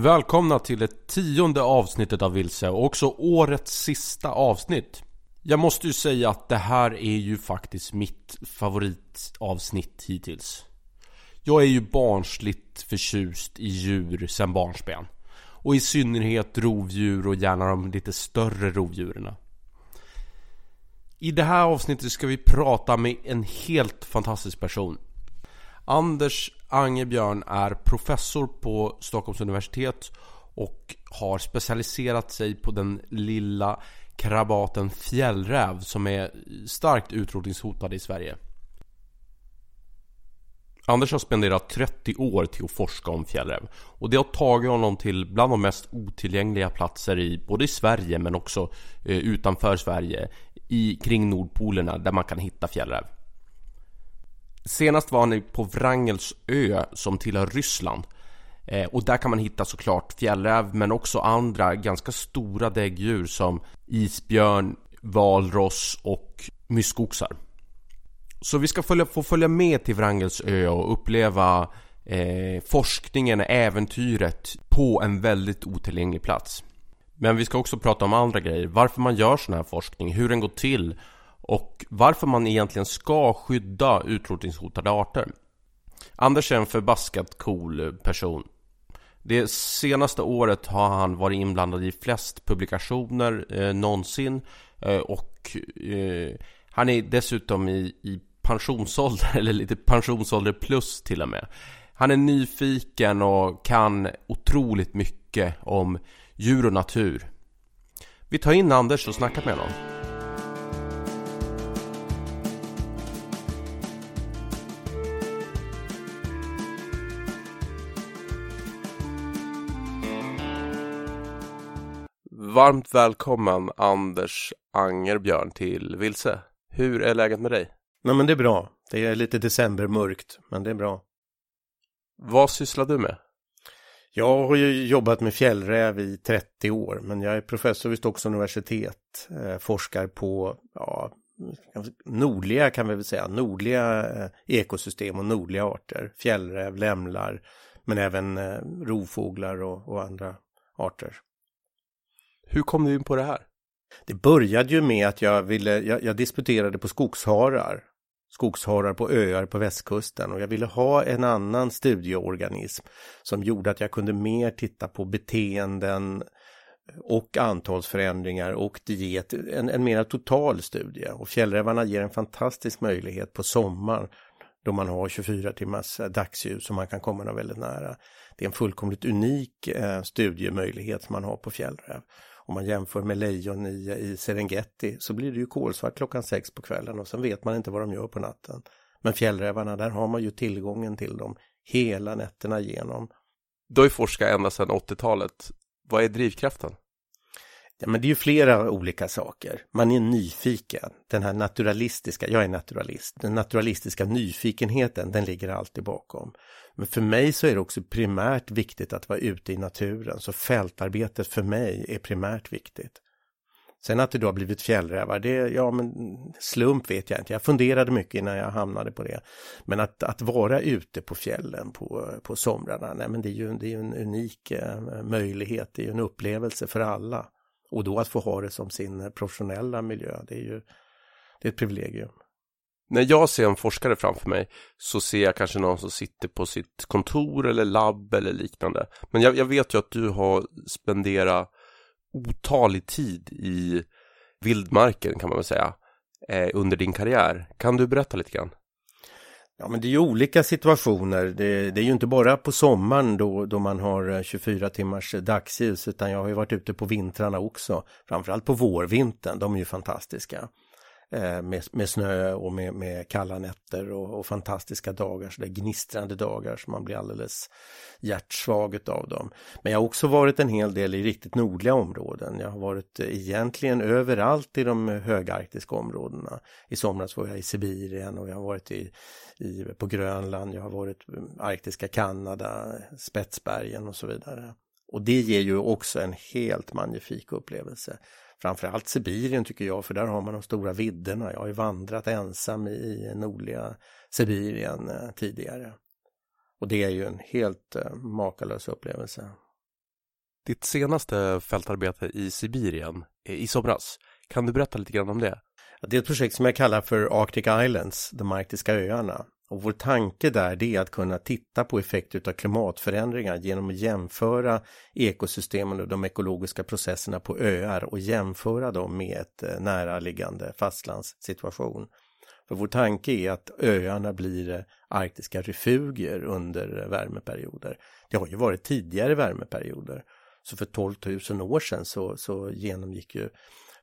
Välkomna till det tionde avsnittet av Vilse och också årets sista avsnitt. Jag måste ju säga att det här är ju faktiskt mitt favoritavsnitt hittills. Jag är ju barnsligt förtjust i djur sen barnsben. Och i synnerhet rovdjur och gärna de lite större rovdjuren. I det här avsnittet ska vi prata med en helt fantastisk person. Anders Angerbjörn är professor på Stockholms universitet och har specialiserat sig på den lilla krabaten fjällräv som är starkt utrotningshotad i Sverige. Anders har spenderat 30 år till att forska om fjällräv och det har tagit honom till bland de mest otillgängliga platser i både i Sverige men också eh, utanför Sverige i, kring Nordpolerna där man kan hitta fjällräv. Senast var han på Wrangels ö som tillhör Ryssland. Eh, och där kan man hitta såklart fjällräv men också andra ganska stora däggdjur som isbjörn, valross och myskoxar. Så vi ska följa, få följa med till Wrangels ö och uppleva eh, forskningen, äventyret på en väldigt otillgänglig plats. Men vi ska också prata om andra grejer, varför man gör sån här forskning, hur den går till och varför man egentligen ska skydda utrotningshotade arter. Anders är en förbaskat cool person. Det senaste året har han varit inblandad i flest publikationer eh, någonsin eh, och eh, han är dessutom i, i pensionsålder, eller lite pensionsålder plus till och med. Han är nyfiken och kan otroligt mycket om djur och natur. Vi tar in Anders och snackar med honom. Varmt välkommen Anders Angerbjörn till Vilse. Hur är läget med dig? Nej men det är bra. Det är lite decembermörkt, men det är bra. Vad sysslar du med? Jag har ju jobbat med fjällräv i 30 år, men jag är professor vid Stockholms universitet. Eh, forskar på ja, nordliga kan vi väl säga, nordliga eh, ekosystem och nordliga arter. Fjällräv, lämlar, men även eh, rovfåglar och, och andra arter. Hur kom du in på det här? Det började ju med att jag ville, jag, jag disputerade på skogsharar. Skogsharar på öar på västkusten och jag ville ha en annan studieorganism som gjorde att jag kunde mer titta på beteenden och antalsförändringar och diet, en, en mera total studie. Och fjällrävarna ger en fantastisk möjlighet på sommaren då man har 24 timmars eh, dagsljus och man kan komma dem väldigt nära. Det är en fullkomligt unik eh, studiemöjlighet som man har på fjällräv. Om man jämför med lejon i, i Serengeti så blir det ju kolsvart klockan sex på kvällen och sen vet man inte vad de gör på natten. Men fjällrävarna, där har man ju tillgången till dem hela nätterna igenom. Du har ju forskat ända sedan 80-talet. Vad är drivkraften? Ja, men det är ju flera olika saker. Man är nyfiken. Den här naturalistiska, jag är naturalist, den naturalistiska nyfikenheten, den ligger alltid bakom. Men för mig så är det också primärt viktigt att vara ute i naturen, så fältarbetet för mig är primärt viktigt. Sen att det då har blivit fjällrävar, det, ja men slump vet jag inte. Jag funderade mycket innan jag hamnade på det. Men att, att vara ute på fjällen på, på somrarna, nej men det är ju, det är en unik eh, möjlighet, det är ju en upplevelse för alla. Och då att få ha det som sin professionella miljö, det är ju det är ett privilegium. När jag ser en forskare framför mig så ser jag kanske någon som sitter på sitt kontor eller labb eller liknande. Men jag, jag vet ju att du har spenderat otalig tid i vildmarken kan man väl säga eh, under din karriär. Kan du berätta lite grann? Ja men det är ju olika situationer. Det, det, är ju inte bara på sommaren då, då man har eh, 24 timmars eh, dagsljus utan jag har ju varit ute på vintrarna också. Framförallt på vårvintern, de är ju fantastiska. Eh, med, med snö och med, med kalla nätter och, och, fantastiska dagar, så det gnistrande dagar så man blir alldeles hjärtsvag av dem. Men jag har också varit en hel del i riktigt nordliga områden. Jag har varit eh, egentligen överallt i de högarktiska områdena. I somras var jag i Sibirien och jag har varit i, i, på Grönland, jag har varit i arktiska Kanada, Spetsbergen och så vidare. Och det ger ju också en helt magnifik upplevelse framförallt Sibirien tycker jag, för där har man de stora vidderna. Jag har ju vandrat ensam i nordliga Sibirien eh, tidigare. Och det är ju en helt eh, makalös upplevelse. Ditt senaste fältarbete i Sibirien, i somras, kan du berätta lite grann om det? Det är ett projekt som jag kallar för Arctic Islands, de arktiska öarna. Och vår tanke där är att kunna titta på effekter av klimatförändringar genom att jämföra ekosystemen och de ekologiska processerna på öar och jämföra dem med ett eh, näraliggande fastlandssituation. För vår tanke är att öarna blir eh, arktiska refugier under eh, värmeperioder. Det har ju varit tidigare värmeperioder. Så för 12 000 år sedan så, så genomgick ju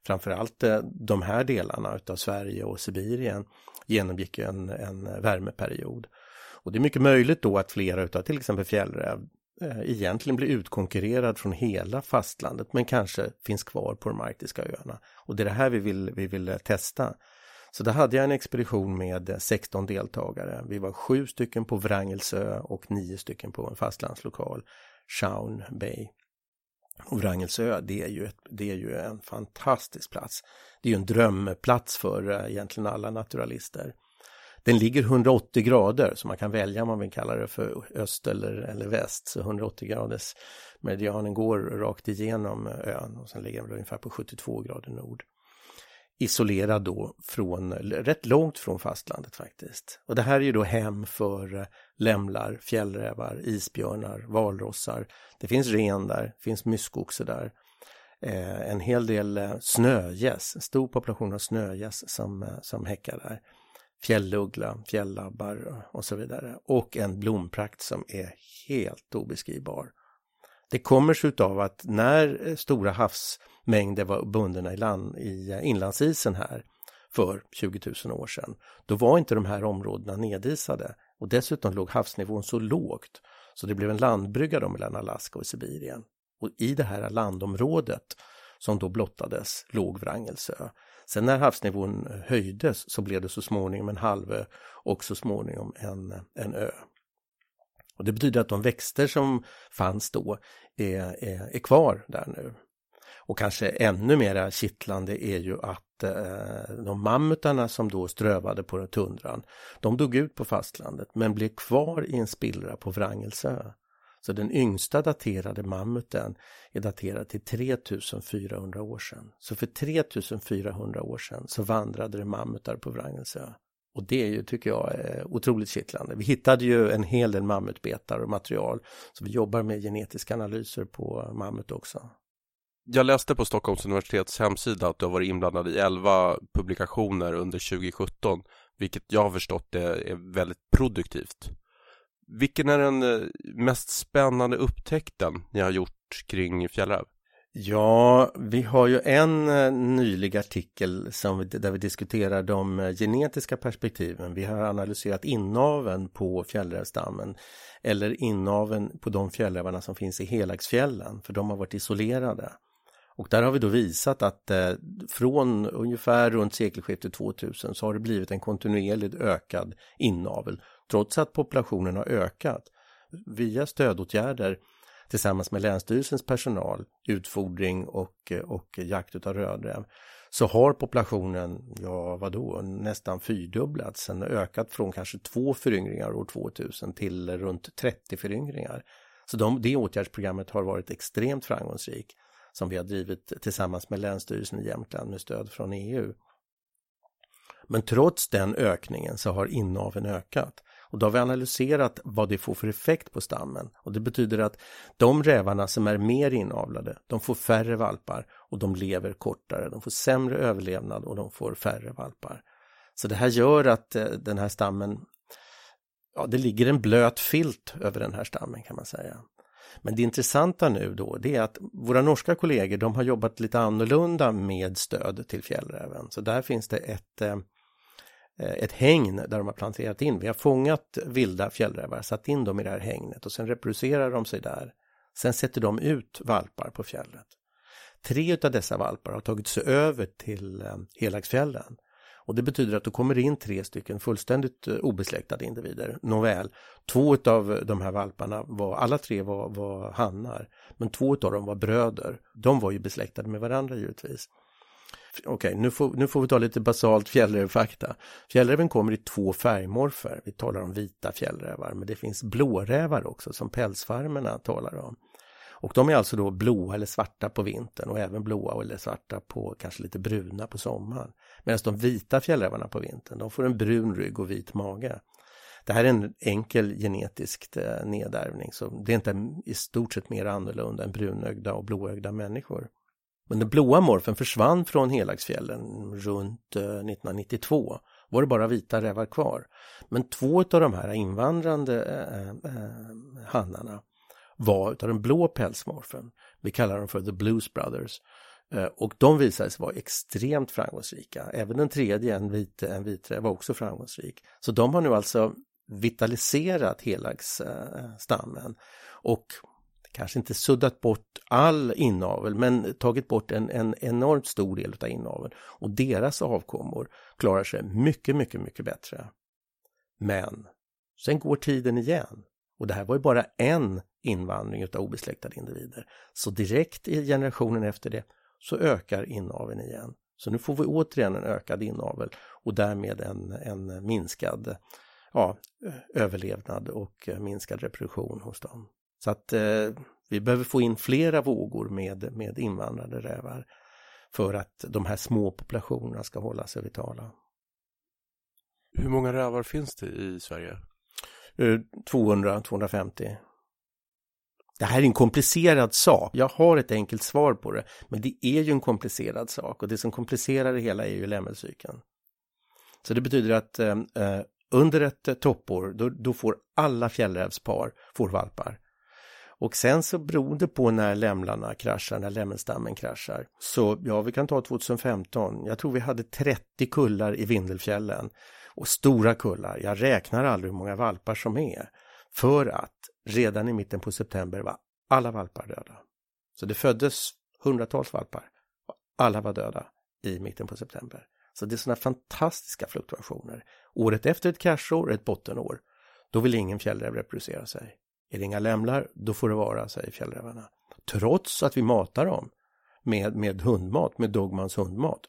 framförallt de här delarna utav Sverige och Sibirien genomgick en, en värmeperiod. Och det är mycket möjligt då att flera utav till exempel fjällräv eh, egentligen blir utkonkurrerad från hela fastlandet men kanske finns kvar på de arktiska öarna. Och det är det här vi vill, vi vill eh, testa. Så då hade jag en expedition med eh, 16 deltagare. Vi var sju stycken på Wrangelsö och nio stycken på en fastlandslokal, Shaun Bay. Och Wrangelsö, det är, ju ett, det är ju en fantastisk plats. Det är ju en drömplats för eh, egentligen alla naturalister. Den ligger 180 grader, så man kan välja om man vill kalla det för öst eller, eller väst. Så 180 graders medianen går rakt igenom eh, ön och sen ligger den ungefär på 72 grader nord isolerad då från, rätt långt från fastlandet faktiskt. Och det här är ju då hem för eh, lämlar, fjällrävar, isbjörnar, valrossar. Det finns ren där, det finns myskoxe där. Eh, en hel del eh, snögäss, en stor population av snögäss som, eh, som häckar där. Fjälluggla, fjällabbar och så vidare. Och en blomprakt som är helt obeskrivbar. Det kommer sig av att när stora havs mängder var bundna i, land, i eh, inlandsisen här för 20 000 år sedan, då var inte de här områdena nedisade och dessutom låg havsnivån så lågt så det blev en landbrygga då mellan Alaska och Sibirien. Och i det här landområdet som då blottades låg Wrangelsö. Sen när havsnivån höjdes så blev det så småningom en halvö och så småningom en, en ö. Och det betyder att de växter som fanns då är, är, är kvar där nu. Och kanske ännu mera kittlande är ju att eh, de mammutarna som då strövade på tundran, de dog ut på fastlandet men blev kvar i en spillra på Wrangelsö. Så den yngsta daterade mammuten är daterad till 3400 år sedan. Så för 3400 år sedan så vandrade det mammutar på Wrangelsö. Och det är ju, tycker jag, eh, otroligt kittlande. Vi hittade ju en hel del mammutbetar och material. Så vi jobbar med genetiska analyser på mammut också. Jag läste på Stockholms universitets hemsida att du har varit inblandad i 11 publikationer under 2017, vilket jag har förstått är, är väldigt produktivt. Vilken är den eh, mest spännande upptäckten ni har gjort kring fjällräv? Ja, vi har ju en eh, nylig artikel som, där vi diskuterar de eh, genetiska perspektiven. Vi har analyserat inaven på fjällrävstammen eller inaven på de fjällrävarna som finns i Helagsfjällen, för de har varit isolerade. Och där har vi då visat att eh, från ungefär runt sekelskiftet 2000 så har det blivit en kontinuerligt ökad inavel trots att populationen har ökat. Via stödåtgärder tillsammans med Länsstyrelsens personal, utfodring och, eh, och jakt utav rödräv, så har populationen, ja vadå, nästan fyrdubblats, sen ökat från kanske två föryngringar år 2000 till runt 30 föryngringar. Så de, det åtgärdsprogrammet har varit extremt framgångsrikt som vi har drivit tillsammans med Länsstyrelsen i Jämtland med stöd från EU. Men trots den ökningen så har inaveln ökat. Och då har vi analyserat vad det får för effekt på stammen. Och det betyder att de rävarna som är mer inavlade, de får färre valpar och de lever kortare. De får sämre överlevnad och de får färre valpar. Så det här gör att eh, den här stammen, ja det ligger en blöt filt över den här stammen kan man säga. Men det intressanta nu då det är att våra norska kollegor de har jobbat lite annorlunda med stöd till fjällräven. Så där finns det ett eh, ett hägn där de har planterat in. Vi har fångat vilda fjällrävar, satt in dem i det här hägnet och sen reproducerar de sig där. Sen sätter de ut valpar på fjället. Tre av dessa valpar har tagit sig över till eh, Helagsfjällen. Och det betyder att det kommer in tre stycken fullständigt eh, obesläktade individer. Nåväl, två av de här valparna var, alla tre var, var hannar, men två av dem var bröder. De var ju besläktade med varandra givetvis okej, okay, nu, får, nu får vi ta lite basalt fjällrävfakta. Fjällräven kommer i två färgmorfer. Vi talar om vita fjällrävar, men det finns blårävar också som pälsfarmerna talar om. Och de är alltså då blåa eller svarta på vintern och även blåa eller svarta på kanske lite bruna på sommaren. Medan de vita fjällrävarna på vintern, de får en brun rygg och vit mage. Det här är en enkel genetisk eh, nedärvning, så det är inte i stort sett mer annorlunda än brunögda och blåögda människor. Men den blåa morfen försvann från Helagsfjällen runt eh, 1992. Var det bara vita rävar kvar. Men två av de här invandrande eh, eh, eh, hannarna var utav den blå pälsmorfen. Vi kallar dem för The Blues Brothers. Eh, och de visade sig vara extremt framgångsrika. Även den tredje, en, vit, en viträv, var också framgångsrik. Så de har nu alltså vitaliserat helagsstammen eh, och kanske inte suddat bort all inavel men tagit bort en, en enormt stor del av inaveln och deras avkommor klarar sig mycket, mycket, mycket bättre. Men sen går tiden igen och det här var ju bara en invandring av obesläktade individer. Så direkt i generationen efter det så ökar inaveln igen. Så nu får vi återigen en ökad inavel och därmed en, en minskad ja, överlevnad och minskad reproduktion hos dem. Så att eh, vi behöver få in flera vågor med, med invandrade rävar för att de här små populationerna ska hålla sig vitala. Hur många rävar finns det i Sverige? Eh, 200-250. Det här är en komplicerad sak. Jag har ett enkelt svar på det, men det är ju en komplicerad sak och det som komplicerar det hela är ju lämmelcykeln. Så det betyder att ehm, eh, under ett eh, toppår, då, då, får alla fjällrävspar får valpar. Och sen så beroende på när lämlarna kraschar, när lämmelstammen kraschar. Så ja, vi kan ta 2015. Jag tror vi hade 30 kullar i Vindelfjällen. Och stora kullar. Jag räknar aldrig hur många valpar som är. För att redan i mitten på september var alla valpar döda. Så det föddes hundratals valpar. Och alla var döda i mitten på september. Så det är sådana fantastiska fluktuationer. Året efter ett kraschår, ett bottenår, då vill ingen fjällräv reproducera sig. Är det inga lämlar, då får det vara, säger fjällrävarna. Trots att vi matar dem med, med hundmat, med Dogmans hundmat.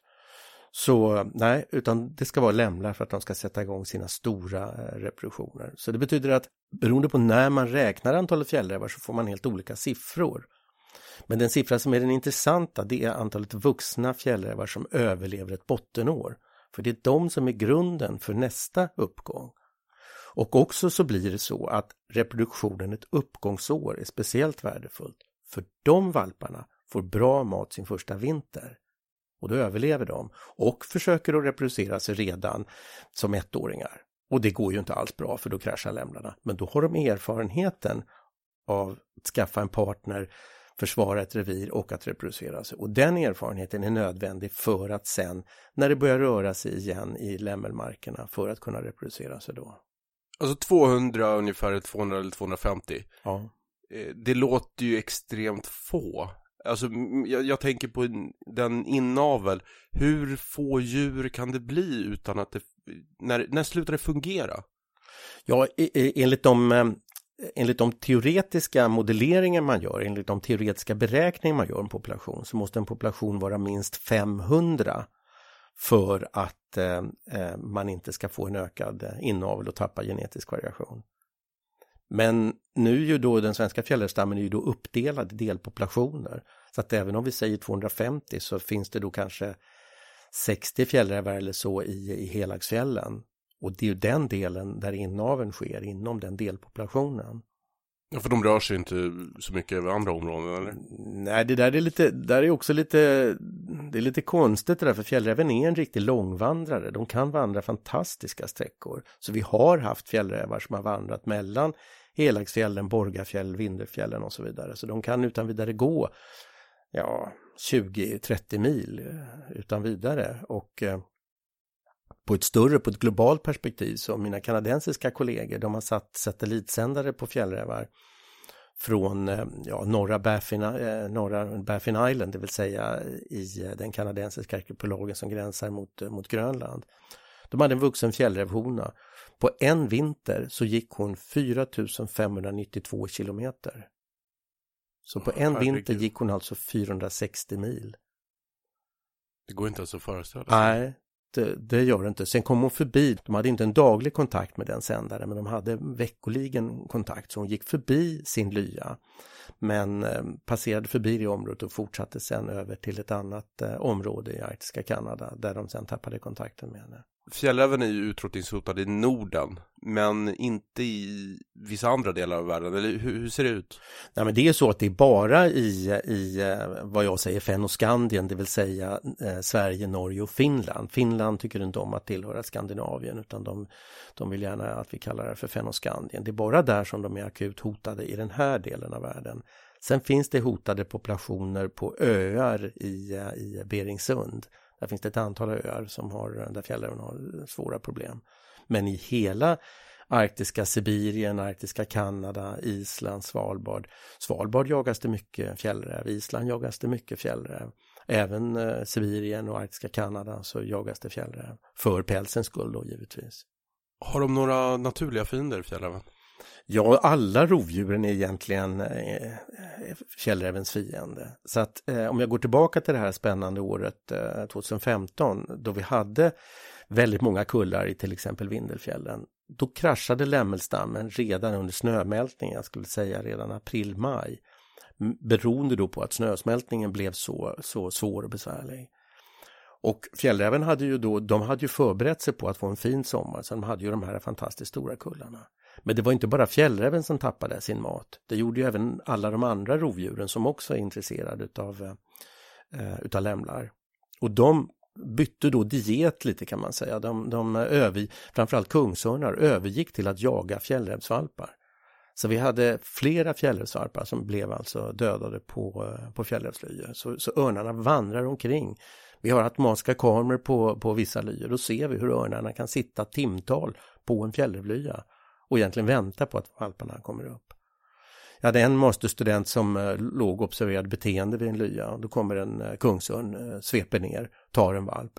Så nej, utan det ska vara lämlar för att de ska sätta igång sina stora eh, reproduktioner. Så det betyder att beroende på när man räknar antalet fjällrävar så får man helt olika siffror. Men den siffra som är den intressanta det är antalet vuxna fjällrävar som överlever ett bottenår. För det är de som är grunden för nästa uppgång. Och också så blir det så att reproduktionen ett uppgångsår är speciellt värdefullt. För de valparna får bra mat sin första vinter. Och då överlever de och försöker att reproducera sig redan som ettåringar. Och det går ju inte alls bra för då kraschar lämlarna. Men då har de erfarenheten av att skaffa en partner, försvara ett revir och att reproducera sig. Och den erfarenheten är nödvändig för att sen, när det börjar röra sig igen i lämmelmarkerna, för att kunna reproducera sig då. Alltså 200 ungefär, 200 eller 250. Ja. Eh, det låter ju extremt få. Alltså jag, jag, tänker på den inavel. Hur få djur kan det bli utan att det, när, när slutar det fungera? Ja, e, e, enligt de, eh, enligt de teoretiska modelleringar man gör, enligt de teoretiska beräkningar man gör om population så måste en population vara minst 500 för att eh, eh, man inte ska få en ökad eh, inavel och tappa genetisk variation. Men nu är ju då den svenska fjällrävsstammen är ju då uppdelad i delpopulationer. Så att även om vi säger 250 så finns det då kanske 60 fjällrävar eller så i, i Helagsfjällen. Och det är ju den delen där inaveln sker inom den delpopulationen. Ja, för de rör sig inte så mycket över andra områden, eller? Nej, det där är lite, där är också lite, det är lite konstigt det där, för fjällräven är en riktig långvandrare. De kan vandra fantastiska sträckor. Så vi har haft fjällrävar som har vandrat mellan Helagsfjällen, Borgafjäll, Vindelfjällen och så vidare. Så de kan utan vidare gå, ja, 20-30 mil eh, utan vidare. Och eh, på ett större, på ett globalt perspektiv så mina kanadensiska kollegor, de har satt satellitsändare på fjällrävar från eh, ja, norra, Baffin, eh, norra Baffin Island, det vill säga i eh, den kanadensiska arkipelagen som gränsar mot, mot Grönland. De hade en vuxen fjällrävhona. På en vinter så gick hon 4592 kilometer. Så på en Herregud. vinter gick hon alltså 460 mil. Det går inte ens att föreställa sig. Nej, det, det gör det inte. Sen kom hon förbi, de hade inte en daglig kontakt med den sändaren men de hade veckoligen kontakt så hon gick förbi sin lya. Men eh, passerade förbi det området och fortsatte sen över till ett annat eh, område i arktiska Kanada där de sen tappade kontakten med henne. Fjällräven är ju utrotningshotad i Norden, men inte i vissa andra delar av världen, eller hur, hur ser det ut? Nej, men det är så att det är bara i, i eh, vad jag säger Fennoskandien, det vill säga eh, Sverige, Norge och Finland. Finland tycker inte om att tillhöra Skandinavien utan de, de vill gärna att vi kallar det för Fennoskandien. Det är bara där som de är akut hotade i den här delen av världen. Sen finns det hotade populationer på öar i, eh, i Beringsund där finns det ett antal öar som har, där fjällräven har svåra problem. Men i hela arktiska Sibirien, arktiska Kanada, Island, Svalbard. Svalbard jagas det mycket fjällräv, Island jagas det mycket fjällräv. Även eh, Sibirien och arktiska Kanada så jagas det fjällräv. För pälsens skull då givetvis. Har de några naturliga fiender, fjällräven? Ja, alla rovdjuren är egentligen eh, eh, fjällrävens fiende. Så att eh, om jag går tillbaka till det här spännande året eh, 2015 då vi hade väldigt många kullar i till exempel Vindelfjällen. Då kraschade lämmelstammen redan under snömältningen, jag skulle säga redan april-maj. Beroende då på att snösmältningen blev så, så svår och besvärlig. Och fjällräven hade ju då, de hade ju förberett sig på att få en fin sommar så de hade ju de här fantastiskt stora kullarna. Men det var inte bara fjällräven som tappade sin mat. Det gjorde ju även alla de andra rovdjuren som också är intresserade utav, eh, utav lämlar. Och de bytte då diet lite kan man säga. De, de över, framförallt kungsörnar övergick till att jaga fjällrävsvalpar. Så vi hade flera fjällrävsvalpar som blev alltså dödade på, eh, på fjällrävslyor. Så, så örnarna vandrar omkring. Vi har automatiska kameror på, på vissa lyor. Då ser vi hur örnarna kan sitta timtal på en fjällrävlya och egentligen väntar på att valparna kommer upp. Jag hade en masterstudent som eh, låg och observerade beteende vid en lya. Då kommer en eh, kungsörn, eh, sveper ner, tar en valp.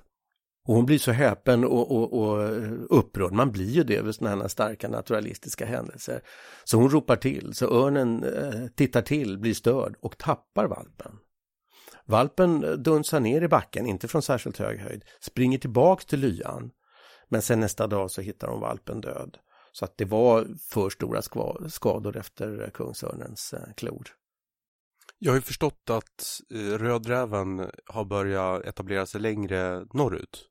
Och hon blir så häpen och, och, och upprörd, man blir ju det över sådana här starka naturalistiska händelser. Så hon ropar till, så örnen eh, tittar till, blir störd och tappar valpen. Valpen dunsar ner i backen, inte från särskilt hög höjd, springer tillbaks till lyan. Men sen nästa dag så hittar hon valpen död. Så att det var för stora skador efter kungsörnens eh, klor. Jag har ju förstått att eh, rödräven har börjat etablera sig längre norrut.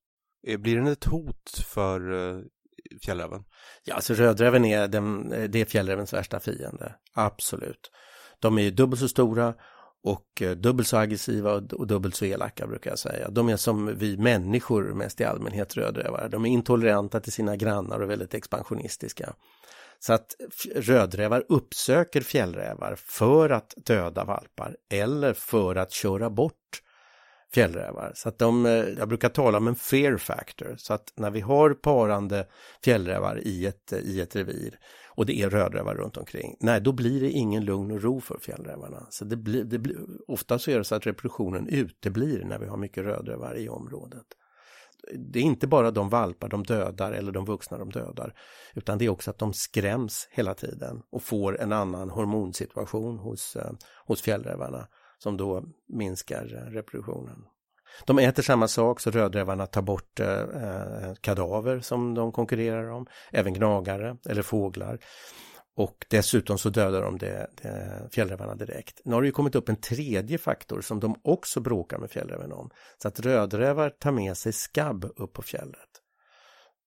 Eh, blir den ett hot för fjällräven? Ja, alltså rödräven är, den, det är fjällrävens värsta fiende, absolut. De är dubbelt så stora och eh, dubbelt så aggressiva och dubbelt så elaka brukar jag säga. De är som vi människor mest i allmänhet rödrävar. De är intoleranta till sina grannar och väldigt expansionistiska. Så att rödrävar uppsöker fjällrävar för att döda valpar eller för att köra bort fjällrävar. Så att de, eh, jag brukar tala om en fear factor. Så att när vi har parande fjällrävar i ett, i ett revir och det är rödrävar runt omkring. Nej, då blir det ingen lugn och ro för fjällrävarna. Så det blir, det blir, ofta så är det så att reproduktionen uteblir när vi har mycket rödrävar i området. Det är inte bara de valpar de dödar eller de vuxna de dödar, utan det är också att de skräms hela tiden och får en annan hormonsituation hos, eh, hos fjällrävarna som då minskar eh, reproduktionen. De äter samma sak så rödrävarna tar bort eh, eh, kadaver som de konkurrerar om, även gnagare eller fåglar. Och dessutom så dödar de det, det, fjällrävarna direkt. Nu har det ju kommit upp en tredje faktor som de också bråkar med fjällräven om. Så att rödrävar tar med sig skabb upp på fjället.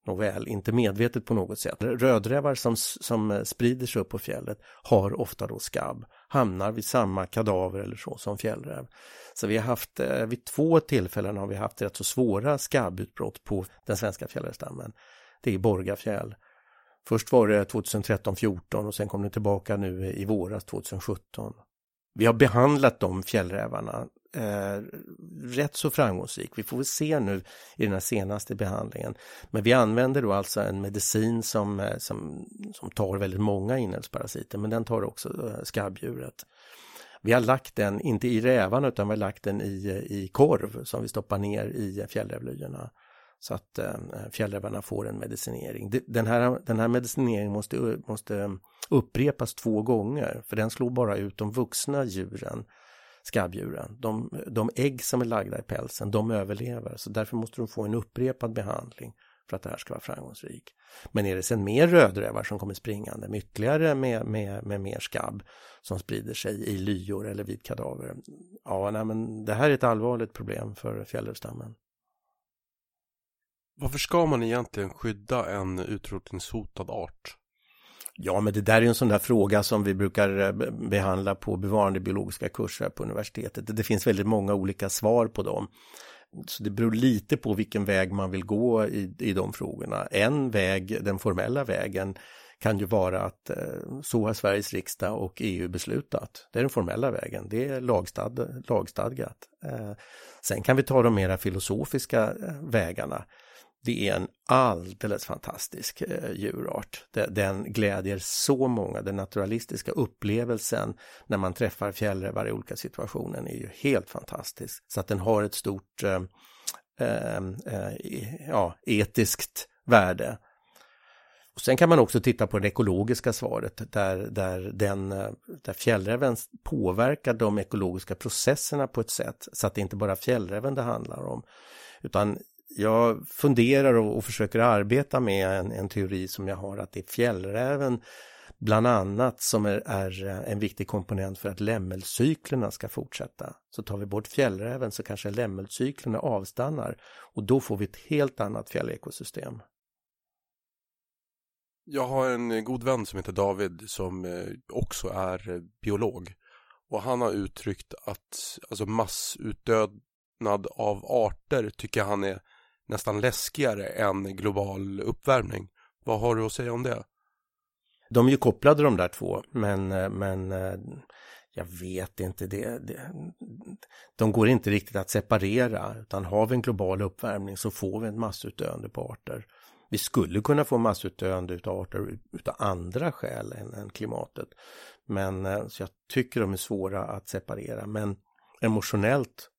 Nåväl, inte medvetet på något sätt. Rödrävar som, som sprider sig upp på fjället har ofta då skabb, hamnar vid samma kadaver eller så som fjällräv. Så vi har haft, eh, vid två tillfällen har vi haft rätt så svåra skabbutbrott på den svenska fjällrävsstammen. Det är Borgafjäll. Först var det 2013-14 och sen kom det tillbaka nu i våras 2017. Vi har behandlat de fjällrävarna eh, rätt så framgångsrik. Vi får väl se nu i den här senaste behandlingen. Men vi använder då alltså en medicin som, eh, som, som tar väldigt många inälvsparasiter men den tar också eh, skabbdjuret. Vi har lagt den, inte i rävarna utan vi har lagt den i, eh, i korv som vi stoppar ner i fjällrävlyorna. Så att eh, fjällrävarna får en medicinering. Den här, den här medicineringen måste, måste upprepas två gånger för den slår bara ut de vuxna djuren skabbdjuren. De, de ägg som är lagda i pälsen, de överlever. Så därför måste de få en upprepad behandling för att det här ska vara framgångsrikt. Men är det sen mer rödrävar som kommer springande med ytterligare med, med, med mer skabb som sprider sig i lyor eller vid kadaver. Ja, nej, men det här är ett allvarligt problem för fjällrävstammen. Varför ska man egentligen skydda en utrotningshotad art? Ja, men det där är en sån där fråga som vi brukar eh, behandla på bevarandebiologiska kurser på universitetet. Det finns väldigt många olika svar på dem. Så det beror lite på vilken väg man vill gå i, i de frågorna. En väg, den formella vägen, kan ju vara att eh, så har Sveriges riksdag och EU beslutat. Det är den formella vägen, det är lagstad, lagstadgat. Eh, sen kan vi ta de mera filosofiska vägarna det är en alldeles fantastisk eh, djurart. Den glädjer så många. Den naturalistiska upplevelsen när man träffar fjällrävar i olika situationer är ju helt fantastisk. Så att den har ett stort eh, ehm, eh, eh ja, etiskt värde. Och sen kan man också titta på det ekologiska svaret där, där, den, eh, där fjällräven påverkar de ekologiska processerna på ett sätt så att det inte bara fjällräven det handlar om. Utan jag funderar och, och, försöker arbeta med en, en, teori som jag har att det är fjällräven bland annat som är, är, eh, en viktig komponent för att lämmelcyklerna ska fortsätta. Så tar vi bort fjällräven så kanske lämmelcyklerna avstannar och då får vi ett helt annat fjällekosystem. Jag har en eh, god vän som heter David som eh, också är biolog och han har uttryckt att alltså massutdödnad av arter tycker han är nästan läskigare än global uppvärmning. Vad har du att säga om det? De är ju kopplade de där två, men, eh, men eh, jag vet inte, det, det, de går inte riktigt att separera, utan har vi en global uppvärmning så får vi en massutdöende på arter. Vi skulle kunna få massutdöende av arter utav andra skäl än, än klimatet. Men eh, så jag tycker de är svåra att separera, men emotionellt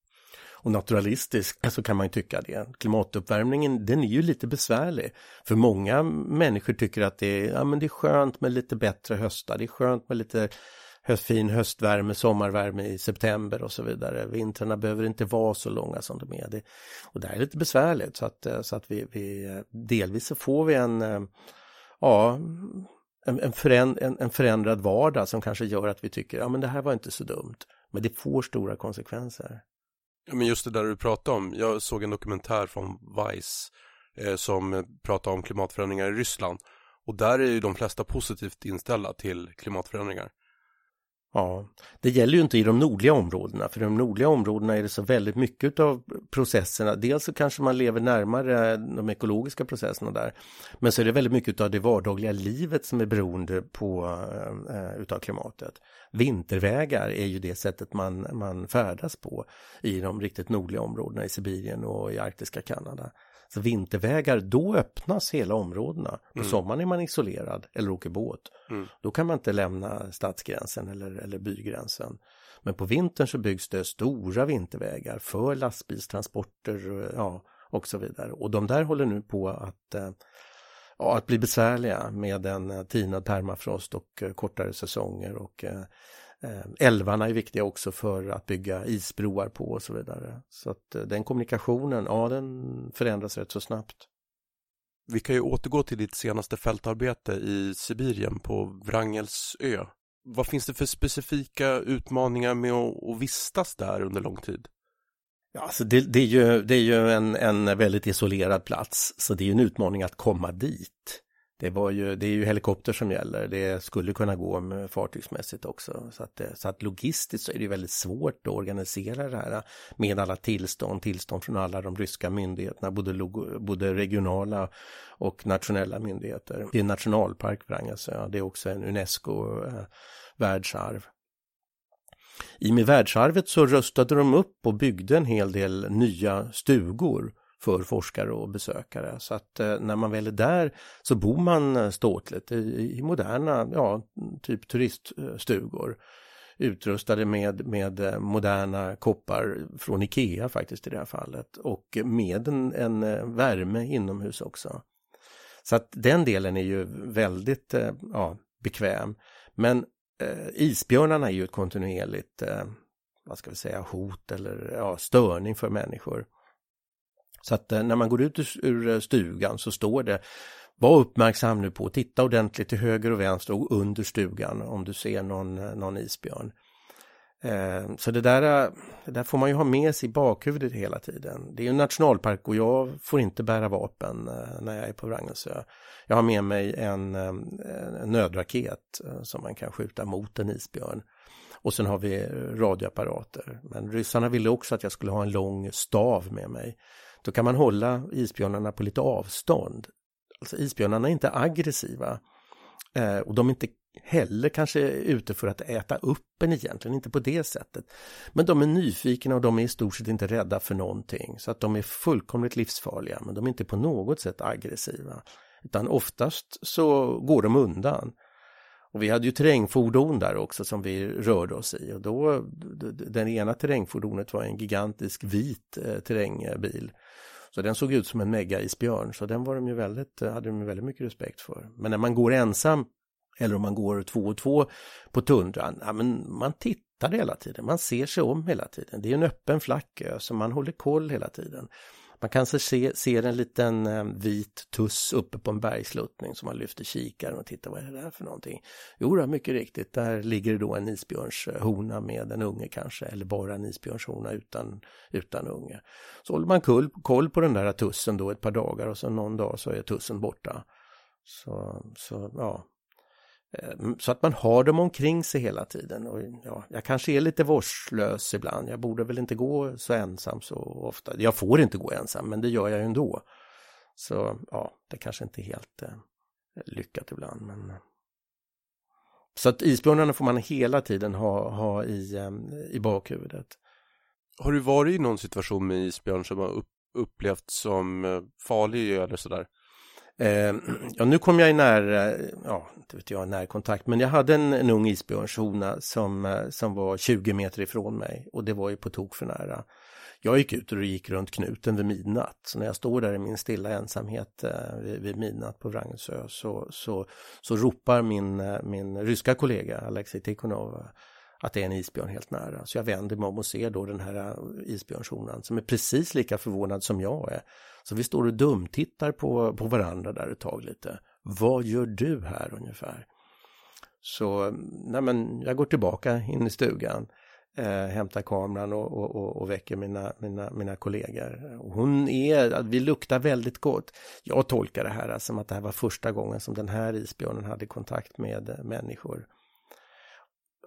och naturalistisk så kan man ju tycka det. Klimatuppvärmningen den är ju lite besvärlig. För många människor tycker att det är, ja, men det är skönt med lite bättre höstar, det är skönt med lite höst, fin höstvärme, sommarvärme i september och så vidare. Vintrarna behöver inte vara så långa som de är. Det, och det här är lite besvärligt så att, eh, så att vi, vi eh, delvis så får vi en, eh, ja, en, en, föränd, en, en förändrad vardag som kanske gör att vi tycker, ja men det här var inte så dumt. Men det får stora konsekvenser. Ja, men just det där du pratade om. Jag såg en dokumentär från Vice eh, som pratade om klimatförändringar i Ryssland. Och där är ju de flesta positivt inställda till klimatförändringar. Ja, det gäller ju inte i de nordliga områdena, för i de nordliga områdena är det så väldigt mycket av processerna. Dels så kanske man lever närmare de ekologiska processerna där, men så är det väldigt mycket av det vardagliga livet som är beroende på eh, utav klimatet. Vintervägar är ju det sättet man, man färdas på i de riktigt nordliga områdena i Sibirien och i arktiska Kanada. Så vintervägar, då öppnas hela områdena. På mm. sommaren är man isolerad eller åker båt. Mm. Då kan man inte lämna stadsgränsen eller, eller bygränsen. Men på vintern så byggs det stora vintervägar för lastbilstransporter ja, och så vidare. Och de där håller nu på att, eh, ja, att bli besvärliga med en eh, tinad permafrost och eh, kortare säsonger och Eh, älvarna är viktiga också för att bygga isbroar på och så vidare. Så att eh, den kommunikationen, ja den förändras rätt så snabbt. Vi kan ju återgå till ditt senaste fältarbete i Sibirien på Wrangelsö. Vad finns det för specifika utmaningar med att, vistas där under lång tid? Ja, alltså det, det, är ju, det är ju en, en väldigt isolerad plats, så det är en utmaning att komma dit det, var ju, det är ju helikopter som gäller. Det skulle kunna gå med fartygsmässigt också. Så att, eh, så att logistiskt så är det väldigt svårt att organisera det här med alla tillstånd, tillstånd från alla de ryska myndigheterna, både, både regionala och nationella myndigheter. Det är en nationalpark Vrangasö, det är också en Unesco eh, världsarv. I med världsarvet så röstade de upp och byggde en hel del nya stugor för forskare och besökare. Så att eh, när man väl är där så bor man eh, ståtligt i, i moderna, ja, typ turiststugor utrustade med, med eh, moderna koppar från Ikea faktiskt i det här fallet och med en, en värme inomhus också. Så att den delen är ju väldigt ja, bekväm. Men eh, isbjörnarna är ju ett kontinuerligt eh, vad ska vi säga, hot eller ja, störning för människor. Så att eh, när man går ut ur eh, stugan så står det var uppmärksam nu på, titta ordentligt till höger och vänster och under stugan om du ser någon, eh, någon isbjörn. Eh, så det där, det där får man ju ha med sig i bakhuvudet hela tiden. Det är en nationalpark och jag får inte bära vapen när jag är på Wrangelsö. Jag har med mig en, en nödraket som man kan skjuta mot en isbjörn. Och sen har vi radioapparater. Men ryssarna ville också att jag skulle ha en lång stav med mig. Då kan man hålla isbjörnarna på lite avstånd. Alltså isbjörnarna är inte aggressiva. Eh, och de är inte heller kanske ute för att äta upp en egentligen, inte på det sättet. Men de är nyfikna och de är i stort sett inte rädda för någonting. Så att de är fullkomligt livsfarliga, men de är inte på något sätt aggressiva. Utan oftast så går de undan. Och vi hade ju terrängfordon där också som vi rörde oss i och då, den ena terrängfordonet var en gigantisk vit eh, terrängbil så den såg ut som en mega-isbjörn, så den var de ju väldigt, eh, hade de väldigt mycket respekt för. Men när man går ensam eller om man går två och två på tundran, ja, men man tittar hela tiden, man ser sig om hela tiden. Det är en öppen flackö så man håller koll hela tiden. Man kanske ser, ser en liten eh, vit tuss uppe på en bergsluttning som man lyfter kikaren och tittar, vad är det där för någonting? Jo, då, mycket riktigt, där ligger det då en isbjörnshona med en unge kanske, eller bara en isbjörnshona utan, utan unge. Så håller man koll, koll på den där tussen då ett par dagar och så någon dag så är tussen borta. Så, så ja, Eh, så att man har dem omkring sig hela tiden. Och ja, jag kanske är lite vårdslös ibland. Jag borde väl inte gå så ensam så ofta. Jag får inte gå ensam, men det gör jag ju ändå. Så ja, det kanske inte är helt eh, lyckat ibland. Men... Eh. Så att isbjörnarna får man hela tiden ha, ha i, eh, i bakhuvudet. Har du varit i någon situation med isbjörn som har upp, upplevts som eh, farlig eller sådär? Eh, ja, nu kom jag i när, eh, ja, inte vet jag, närkontakt, men jag hade en, en ung isbjörnshona som, eh, som var 20 meter ifrån mig och det var ju på tok för nära. Jag gick ut och gick runt knuten vid midnatt, så när jag står där i min stilla ensamhet eh, vid, vid midnatt på Wrangelsö så, så, så ropar min, eh, min ryska kollega Alexej Tikhonov att det är en isbjörn helt nära. Så jag vänder mig om och ser då den här eh, isbjörnshonan som är precis lika förvånad som jag är. Så vi står och dumtittar på, på varandra där ett tag lite. Vad gör du här ungefär? Så nej men, jag går tillbaka in i stugan, eh, hämtar kameran och, och, och, och, väcker mina, mina, mina kollegor. Hon är, vi luktar väldigt gott. Jag tolkar det här som att det här var första gången som den här isbjörnen hade kontakt med människor.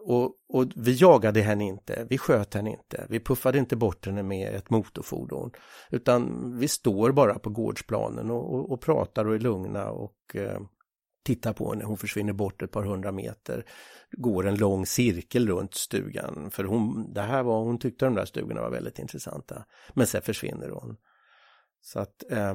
Och, och, vi jagade henne inte, vi sköt henne inte, vi puffade inte bort henne med ett motorfordon. Utan vi står bara på gårdsplanen och, och, och pratar och är lugna och eh, tittar på henne. Hon försvinner bort ett par hundra meter. Går en lång cirkel runt stugan. För hon, det här var, hon tyckte de där stugorna var väldigt intressanta. Men sen försvinner hon. Så att Eh,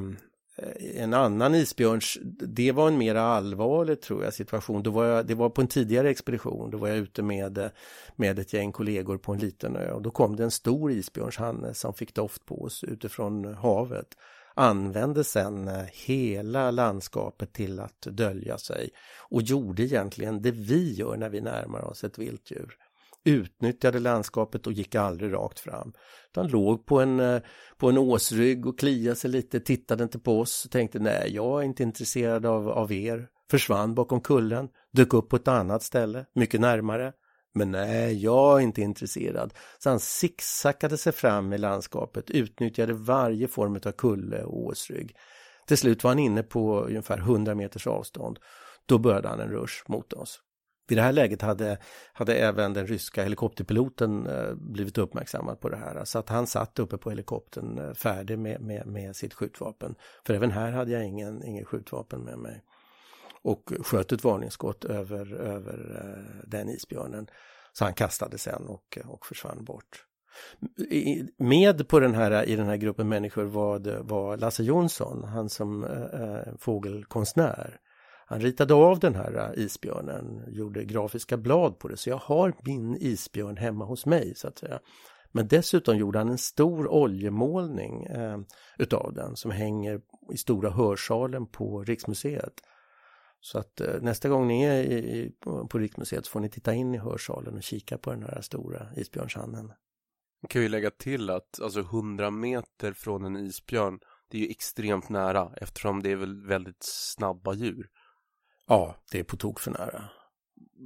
Eh, en annan isbjörns, det var en mer allvarlig tror jag situation. Då var jag, det var på en tidigare expedition, då var jag ute med, med ett gäng kollegor på en liten ö och då kom det en stor isbjörnshanne som fick doft på oss utifrån havet. Använde sen eh, hela landskapet till att dölja sig och gjorde egentligen det vi gör när vi närmar oss ett viltdjur utnyttjade landskapet och gick aldrig rakt fram. Utan låg på en, eh, på en åsrygg och kliade sig lite, tittade inte på oss och tänkte nej, jag är inte intresserad av, av er. Försvann bakom kullen, dök upp på ett annat ställe, mycket närmare. Men nej, jag är inte intresserad. Så han sicksackade sig fram i landskapet, utnyttjade varje form av kulle och åsrygg. Till slut var han inne på ungefär 100 meters avstånd. Då började han en rush mot oss. Vid det här läget hade, hade även den ryska helikopterpiloten eh, blivit uppmärksammad på det här. Så att han satt uppe på helikoptern eh, färdig med, med, med sitt skjutvapen. För även här hade jag ingen, ingen skjutvapen med mig. Och sköt ett varningsskott över, över eh, den isbjörnen. Så han kastade sen och, och försvann bort. Med på den här, i den här gruppen människor var, var Lasse Jonsson, han som äh, fågelkonstnär. Han ritade av den här äh, isbjörnen, gjorde grafiska blad på det, så jag har min isbjörn hemma hos mig så att säga. Men dessutom gjorde han en stor oljemålning eh, utav den som hänger i stora hörsalen på Riksmuseet. Så att eh, nästa gång ni är i, på Riksmuseet så får ni titta in i hörsalen och kika på den här stora isbjörnshannen. Kan ju lägga till att alltså 100 meter från en isbjörn det är ju extremt nära eftersom det är väl väldigt snabba djur. Ja, det är på tok för nära.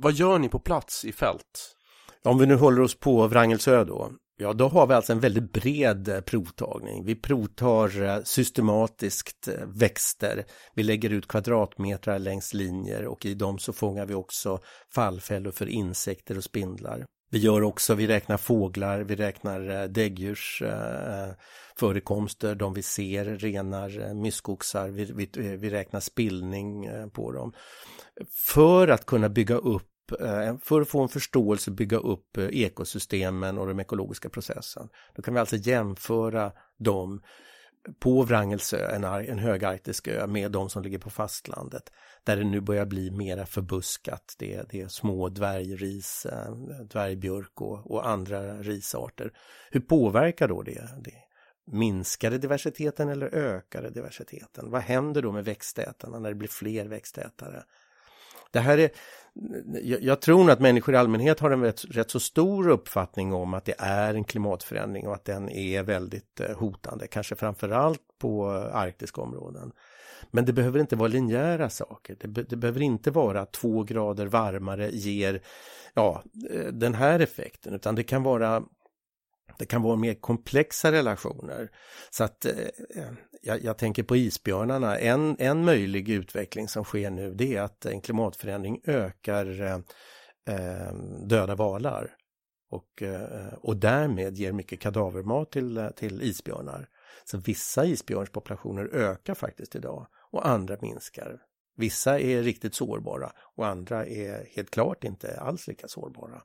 Vad gör ni på plats i fält? Om vi nu håller oss på Wrangelsö då. Ja, då har vi alltså en väldigt bred eh, provtagning. Vi provtar eh, systematiskt eh, växter. Vi lägger ut kvadratmetrar längs linjer och i dem så fångar vi också fallfällor för insekter och spindlar. Vi gör också, vi räknar fåglar, vi räknar eh, däggdjurs eh, förekomster, de vi ser, renar, eh, myskoxar, vi, vi, vi räknar spillning på dem. För att kunna bygga upp för att få en förståelse bygga upp ekosystemen och den ekologiska processen. Då kan vi alltså jämföra dem på Wrangelsö, en, en högarktisk ö, med de som ligger på fastlandet. Där det nu börjar bli mera förbuskat. Det, är, det är små dvärgris, eh, dvärgbjörk och, och, andra risarter. Hur påverkar då det? det? Minskar det diversiteten eller ökar det diversiteten? Vad händer då med växtätarna när det blir fler växtätare? Det här är, jag, jag tror att människor i allmänhet har en rätt, rätt, så stor uppfattning om att det är en klimatförändring och att den är väldigt eh, hotande, kanske framförallt på arktiska områden. Men det behöver inte vara linjära saker. Det, be, det behöver inte vara två grader varmare ger ja, eh, den här effekten, utan det kan vara det kan vara mer komplexa relationer. Så att eh, jag, jag, tänker på isbjörnarna. En, en möjlig utveckling som sker nu det är att en klimatförändring ökar eh, eh, döda valar. Och, eh, och därmed ger mycket kadavermat till, till isbjörnar. Så vissa isbjörnspopulationer ökar faktiskt idag och andra minskar. Vissa är riktigt sårbara och andra är helt klart inte alls lika sårbara.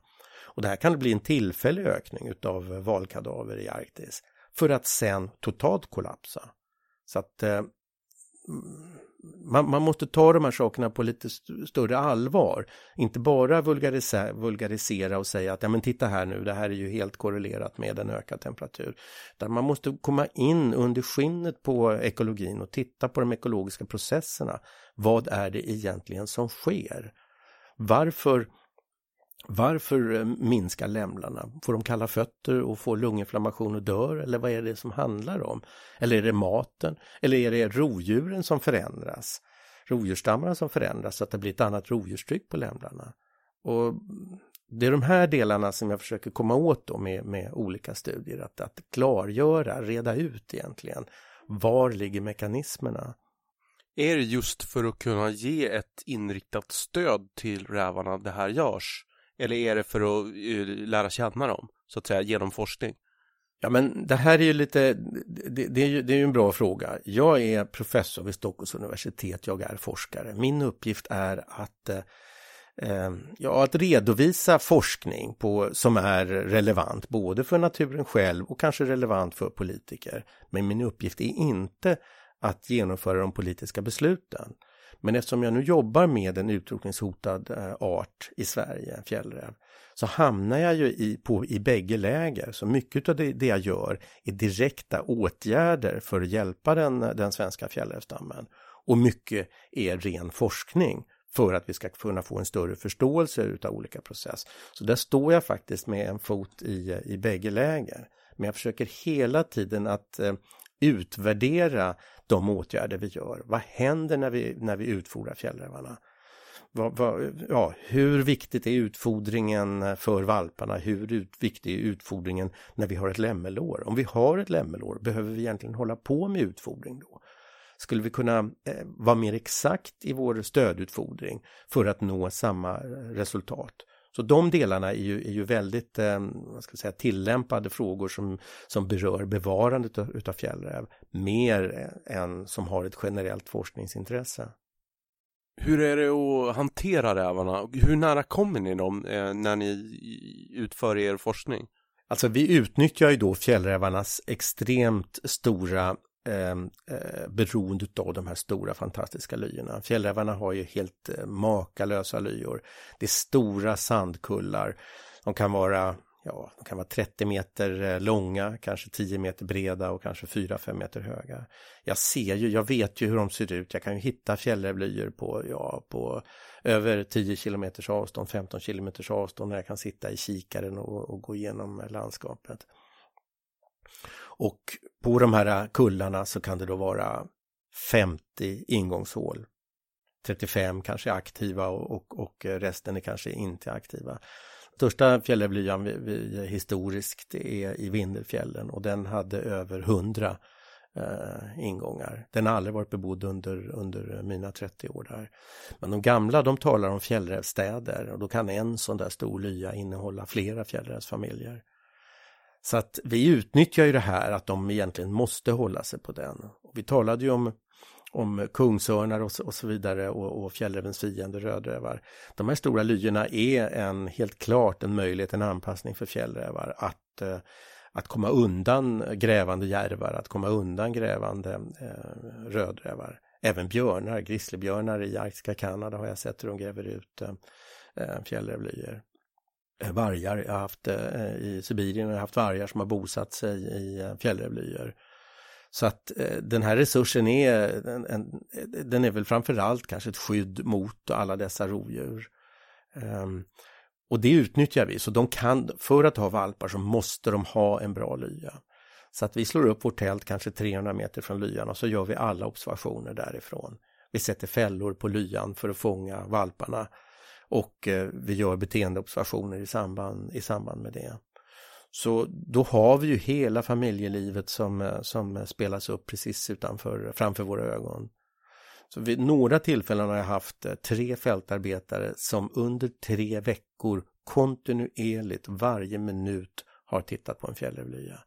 Och det här kan bli en tillfällig ökning utav eh, valkadaver i Arktis för att sen totalt kollapsa. Så att eh, mm, man, man, måste ta de här sakerna på lite st större allvar. Inte bara vulgarisera, vulgarisera och säga att ja men titta här nu, det här är ju helt korrelerat med en ökad temperatur. där man måste komma in under skinnet på ekologin och titta på de ekologiska processerna. Vad är det egentligen som sker? Varför varför eh, minskar lämlarna? Får de kalla fötter och får lunginflammation och dör? Eller vad är det som handlar om? Eller är det maten? Eller är det rovdjuren som förändras? Rovdjursstammarna som förändras så att det blir ett annat rovdjurstryck på lämlarna. Och det är de här delarna som jag försöker komma åt då med, med olika studier. Att, att klargöra, reda ut egentligen. Var ligger mekanismerna? Är det just för att kunna ge ett inriktat stöd till rävarna det här görs? Eller är det för att eh, lära känna dem, så att säga, genom forskning? Ja, men det här är ju lite, det, det, är ju, det är ju en bra fråga. Jag är professor vid Stockholms universitet, jag är forskare. Min uppgift är att eh, eh, Ja, att redovisa forskning på, som är relevant både för naturen själv och kanske relevant för politiker. Men min uppgift är inte att genomföra de politiska besluten. Men eftersom jag nu jobbar med en utrotningshotad eh, art i Sverige, fjällräv, så hamnar jag ju i, på, i bägge läger. Så mycket av det, det jag gör är direkta åtgärder för att hjälpa den, den svenska fjällrävstammen. Och mycket är ren forskning för att vi ska kunna få en större förståelse utav olika process. Så där står jag faktiskt med en fot i, i bägge läger. Men jag försöker hela tiden att eh, utvärdera de åtgärder vi gör. Vad händer när vi, när vi utfodrar fjällrävarna? Vad, vad, ja, hur viktigt är utfodringen för valparna? Hur ut, viktig är utfodringen när vi har ett lämmelår? Om vi har ett lämmelår, behöver vi egentligen hålla på med utfodring då? Skulle vi kunna eh, vara mer exakt i vår stödutfodring för att nå samma resultat? Så de delarna är ju, är ju väldigt eh, vad ska jag säga, tillämpade frågor som, som berör bevarandet av, utav fjällräv mer än som har ett generellt forskningsintresse. Hur är det att hantera rävarna? Hur nära kommer ni dem eh, när ni utför er forskning? Alltså vi utnyttjar ju då fjällrävarnas extremt stora Ehm, eh, beroende av de här stora fantastiska lyorna. Fjällrävarna har ju helt eh, makalösa lyor. Det är stora sandkullar. De kan vara ja, de kan vara 30 meter eh, långa, kanske 10 meter breda och kanske 4-5 meter höga. Jag ser ju, jag vet ju hur de ser ut. Jag kan ju hitta fjällrävlyor på, ja, på över 10 kilometers avstånd, 15 kilometers avstånd när jag kan sitta i kikaren och, och gå igenom landskapet. Och på de här kullarna så kan det då vara 50 ingångshål. 35 kanske är aktiva och, och, och resten är kanske inte aktiva. Största fjällrävlyan vi, vi, historiskt är i Vindelfjällen och den hade över 100 eh, ingångar. Den har aldrig varit bebodd under, under mina 30 år där. Men de gamla de talar om fjällrävstäder och då kan en sån där stor lya innehålla flera fjällrävsfamiljer. Så att vi utnyttjar ju det här att de egentligen måste hålla sig på den. Vi talade ju om om kungsörnar och så, och så vidare och, och fjällrävens fiende rödrävar. De här stora lyorna är en, helt klart en möjlighet, en anpassning för fjällrävar att, eh, att komma undan grävande järvar, att komma undan grävande eh, rödrävar. Även björnar, grizzlybjörnar i arktiska Kanada har jag sett hur de gräver ut eh, eh fjällrävlyor. Eh, vargar, jag har haft eh, i Sibirien har jag haft vargar som har bosatt sig i eh, fjällrevlyer. fjällrävlyor. Så att eh, den här resursen är, en, en, den är väl framförallt kanske ett skydd mot alla dessa rovdjur. Um, och det utnyttjar vi, så de kan, för att ha valpar så måste de ha en bra lya. Så att vi slår upp vårt tält kanske 300 meter från lyan och så gör vi alla observationer därifrån. Vi sätter fällor på lyan för att fånga valparna och eh, vi gör beteendeobservationer i samband, i samband med det. Så då har vi ju hela familjelivet som, eh, som spelas upp precis utanför, framför våra ögon. Så vid några tillfällen har jag haft eh, tre fältarbetare som under tre veckor kontinuerligt varje minut har tittat på en fjällrävlya.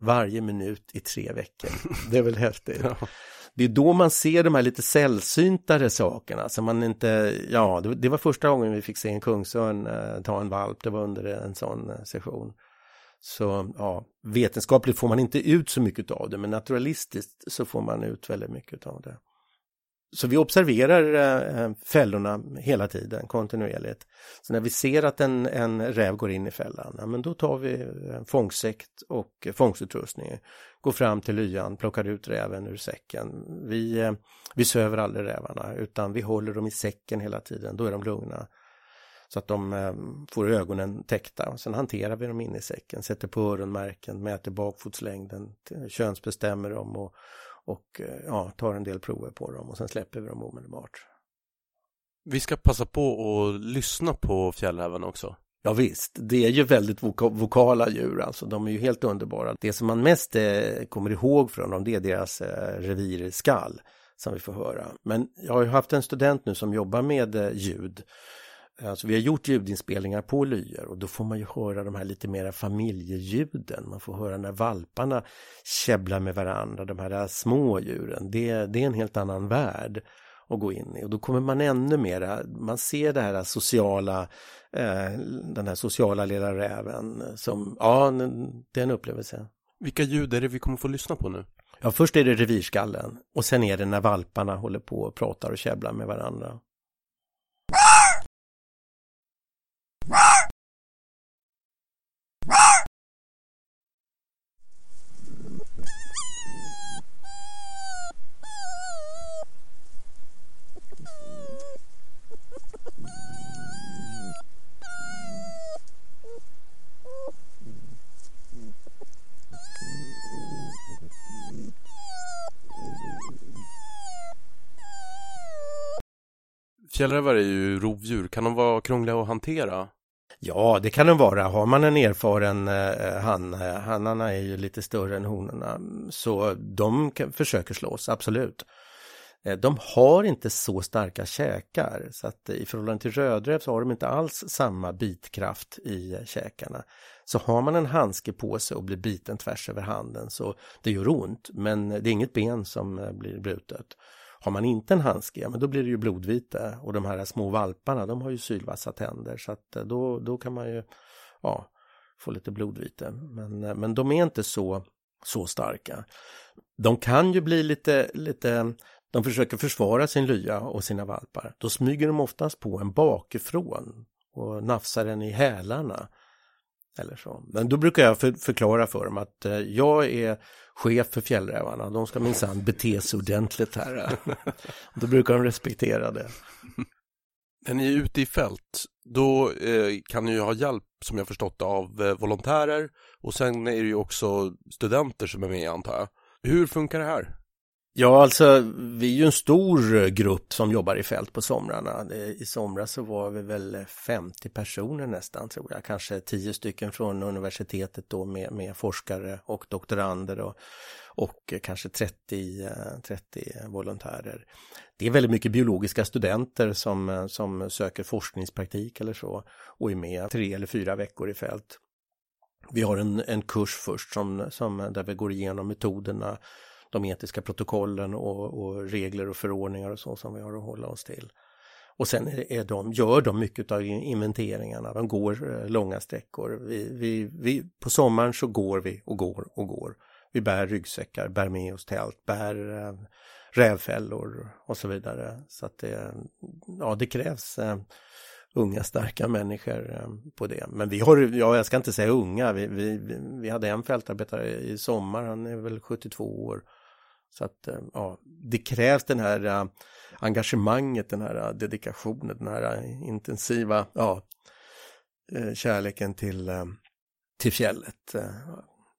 Varje minut i tre veckor. Det är väl häftigt. ja. Det är då man ser de här lite sällsyntare sakerna som man inte, ja, det, det var första gången vi fick se en kungsörn eh, ta en valp, det var under en sån eh, session. Så ja, vetenskapligt får man inte ut så mycket av det, men naturalistiskt så får man ut väldigt mycket av det. Så vi observerar eh, eh, fällorna hela tiden, kontinuerligt. Så när vi ser att en, en räv går in i fällan, ja, men då tar vi eh, en och fångstutrustning, går fram till lyan, plockar ut räven ur säcken. Vi, vi söver aldrig rävarna, utan vi håller dem i säcken hela tiden, då är de lugna. Så att de får ögonen täckta. Och sen hanterar vi dem in i säcken, sätter på öronmärken, mäter bakfotslängden, könsbestämmer dem och, och eh, ja, tar en del prover på dem och sen släpper vi dem omedelbart. Vi ska passa på att lyssna på fjällräven också. Ja, visst, det är ju väldigt voka vokala djur, alltså de är ju helt underbara. Det som man mest eh, kommer ihåg från dem, det är deras eh, revirskall som vi får höra. Men jag har ju haft en student nu som jobbar med eh, ljud Alltså vi har gjort ljudinspelningar på lyor och då får man ju höra de här lite mera familjeljuden. Man får höra när valparna käbblar med varandra, de här små djuren. Det, det är en helt annan värld att gå in i och då kommer man ännu mera, man ser det här sociala, eh, den här sociala lilla räven som, ja, det är en upplevelse. Vilka ljud är det vi kommer få lyssna på nu? Ja, först är det revirskallen och sen är det när valparna håller på och pratar och käbblar med varandra. Fjällrävar är ju rovdjur, kan de vara krångliga att hantera? Ja, det kan de vara. Har man en erfaren eh, han, eh, hannarna är ju lite större än honorna, så de kan, försöker slåss, absolut. Eh, de har inte så starka käkar, så att eh, i förhållande till rödräv så har de inte alls samma bitkraft i käkarna. Så har man en handske på sig och blir biten tvärs över handen så det gör ont, men det är inget ben som blir brutet. Har man inte en handske, ja, men då blir det ju blodvite och de här små valparna, de har ju sylvassa tänder så att eh, då, då kan man ju ja, få lite blodvite. Men, eh, men de är inte så, så starka. De kan ju bli lite, lite de försöker försvara sin lya och sina valpar. Då smyger de oftast på en bakifrån och nafsar den i hälarna. Eller så. Men då brukar jag för, förklara för dem att eh, jag är chef för fjällrävarna. De ska minsann bete sig ordentligt här. då brukar de respektera det. När ni är ute i fält, då eh, kan ni ju ha hjälp som jag förstått av eh, volontärer och sen är det ju också studenter som är med antar jag. Hur funkar det här? Ja, alltså vi är ju en stor eh, grupp som jobbar i fält på somrarna. I somras så var vi väl 50 personer nästan tror jag, kanske 10 stycken från universitetet då med, med forskare och doktorander och, och kanske 30, 30 eh, volontärer. Det är väldigt mycket biologiska studenter som, eh, som söker forskningspraktik eller så och är med tre eller fyra veckor i fält. Vi har en, en kurs först som, som, där vi går igenom metoderna de etiska protokollen och, och, regler och förordningar och så som vi har att hålla oss till. Och sen är, de, gör de mycket av inventeringarna, de går eh, långa sträckor. Vi, vi, vi, på sommaren så går vi och går och går. Vi bär ryggsäckar, bär med oss tält, bär äh, rävfällor och så vidare. Så att det, ja, det krävs äh, unga starka människor äh, på det. Men vi har, ja, jag ska inte säga unga, vi, vi, vi hade en fältarbetare i sommar, han är väl 72 år så att eh, ja, det krävs den här eh, engagemanget, den här eh, dedikationen, den här intensiva ja, kärleken till, till fjället.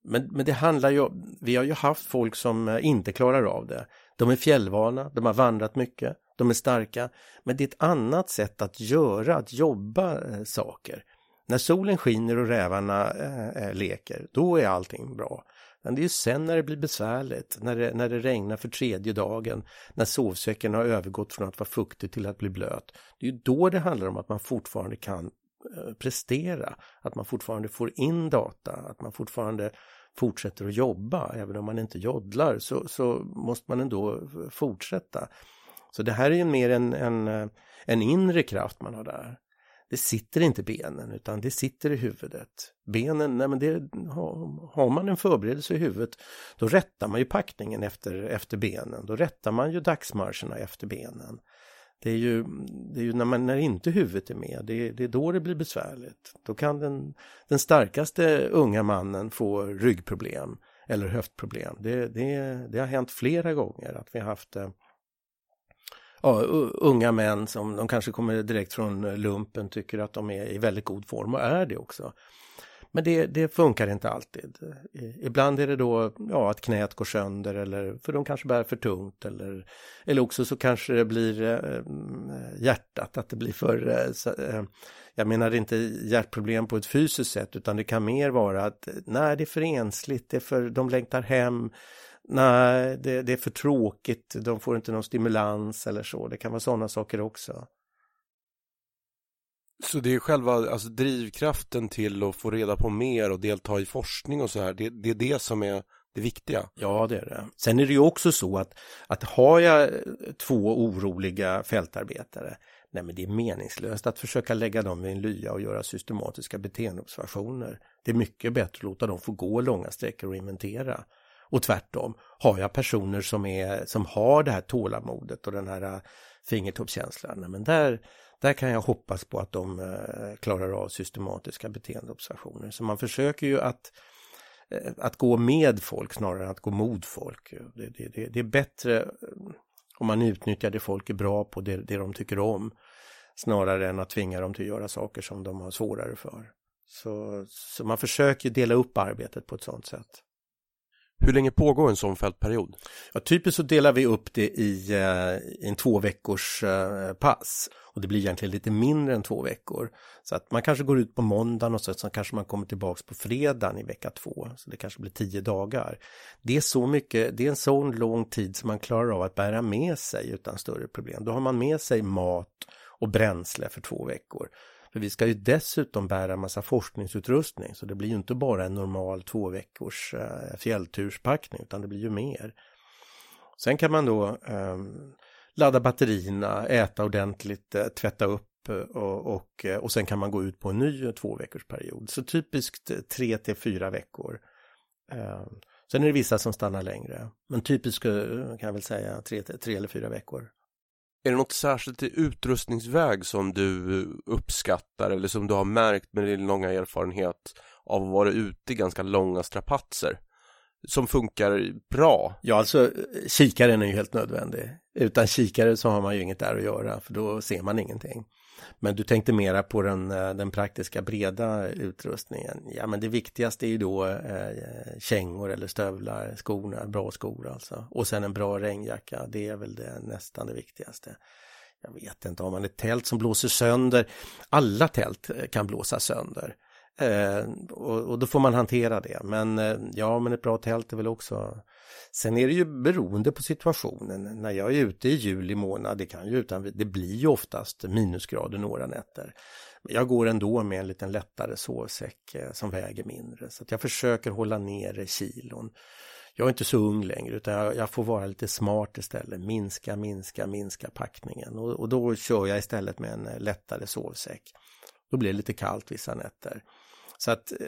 Men, men det handlar ju, vi har ju haft folk som inte klarar av det. De är fjällvana, de har vandrat mycket, de är starka. Men det är ett annat sätt att göra, att jobba saker. När solen skiner och rävarna eh, eh, leker, då är allting bra. Men det är ju sen när det blir besvärligt, när det, när det regnar för tredje dagen, när sovsäcken har övergått från att vara fuktig till att bli blöt. Det är ju då det handlar om att man fortfarande kan eh, prestera, att man fortfarande får in data, att man fortfarande fortsätter att jobba. Även om man inte joddlar så, så måste man ändå eh, fortsätta. Så det här är ju mer en, en, en inre kraft man har där det sitter inte benen utan det sitter i huvudet. Benen, nej men det, har man en förberedelse i huvudet då rättar man ju packningen efter, efter benen. Då rättar man ju dagsmarscherna efter benen. Det är ju, det är ju när, man, när inte huvudet är med, det, det är då det blir besvärligt. Då kan den, den starkaste unga mannen få ryggproblem eller höftproblem. Det, det, det har hänt flera gånger att vi har haft eh, ja, unga män som de kanske kommer direkt från eh, lumpen tycker att de är i väldigt god form och är det också. Men det, det, funkar inte alltid. Ibland är det då ja, att knät går sönder eller för de kanske bär för tungt eller, eller också så kanske det blir eh, eh hjärtat, att det blir för... Eh, eh, jag menar inte hjärtproblem på ett fysiskt sätt utan det kan mer vara att nej det är för ensligt, det är för, de längtar hem, nej, det, det, är för tråkigt, de får inte någon stimulans eller så. Det kan vara sådana saker också. Så det är själva alltså, drivkraften till att få reda på mer och delta i forskning och så här, det, det är det som är det viktiga. Ja, det är det. Sen är det ju också så att, att har jag två oroliga fältarbetare, nej men det är meningslöst att försöka lägga dem vid en lya och göra systematiska beteendeobservationer. Det är mycket bättre att låta dem få gå långa sträckor och inventera. Och tvärtom, har jag personer som, är, som har det här tålamodet och den här äh, fingertoppskänslan, men där, där kan jag hoppas på att de äh, klarar av systematiska beteendeobservationer. Så man försöker ju att, äh, att gå med folk snarare än att gå mot folk. Det, det, det, det är bättre om man utnyttjar det folk är bra på, det, det de tycker om, snarare än att tvinga dem till att göra saker som de har svårare för. Så, så man försöker dela upp arbetet på ett sådant sätt. Hur länge pågår en sån fältperiod? Ja, typiskt så delar vi upp det i, eh, en två veckors eh, pass. Och det blir egentligen lite mindre än två veckor. Så att man kanske går ut på måndagen och så, så kanske man kommer tillbaks på fredagen i vecka två. Så det kanske blir tio dagar. Det är så mycket, det är en sån lång tid som man klarar av att bära med sig utan större problem. Då har man med sig mat och bränsle för två veckor. För vi ska ju dessutom bära massa forskningsutrustning så det blir ju inte bara en normal två veckors eh, fjällturspackning utan det blir ju mer. Sen kan man då eh, ladda batterierna, äta ordentligt, eh, tvätta upp eh, och, och, eh, och sen kan man gå ut på en ny två veckors period. Så typiskt tre till fyra veckor. Eh, sen är det vissa som stannar längre, men typiskt kan jag väl säga tre, tre eller fyra veckor. Är det något särskilt i utrustningsväg som du uppskattar eller som du har märkt med din långa erfarenhet av att vara ute i ganska långa strapatser? Som funkar bra? Ja, alltså kikaren är ju helt nödvändig. Utan kikare så har man ju inget där att göra för då ser man ingenting. Men du tänkte mera på den, eh, den praktiska breda utrustningen. Ja men det viktigaste är ju då eh, kängor eller stövlar, skorna, bra skor alltså. Och sen en bra regnjacka, det är väl det, nästan det viktigaste. Jag vet inte, har man ett tält som blåser sönder, alla tält eh, kan blåsa sönder. Eh, och, och, då får man hantera det. Men eh, ja, men ett bra tält är väl också Sen är det ju beroende på situationen. När jag är ute i juli månad, det kan ju utan, det blir ju oftast minusgrader några nätter. Jag går ändå med en liten lättare sovsäck eh, som väger mindre så att jag försöker hålla nere kilon. Jag är inte så ung längre utan jag, jag får vara lite smart istället. Minska, minska, minska packningen och, och då kör jag istället med en eh, lättare sovsäck. Då blir det lite kallt vissa nätter. Så att eh,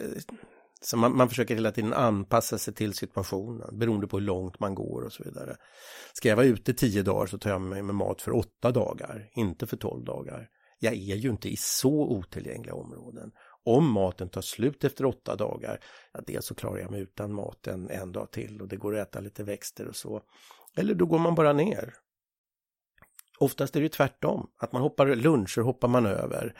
så man, man, försöker hela tiden anpassa sig till situationen beroende på hur långt man går och så vidare. Ska jag vara ute tio dagar så tar jag mig med mat för åtta dagar, inte för tolv dagar. Jag är ju inte i så otillgängliga områden. Om maten tar slut efter åtta dagar, ja dels så klarar jag mig utan mat en, en dag till och det går att äta lite växter och så. Eller då går man bara ner. Oftast är det tvärtom, att man hoppar luncher hoppar man över.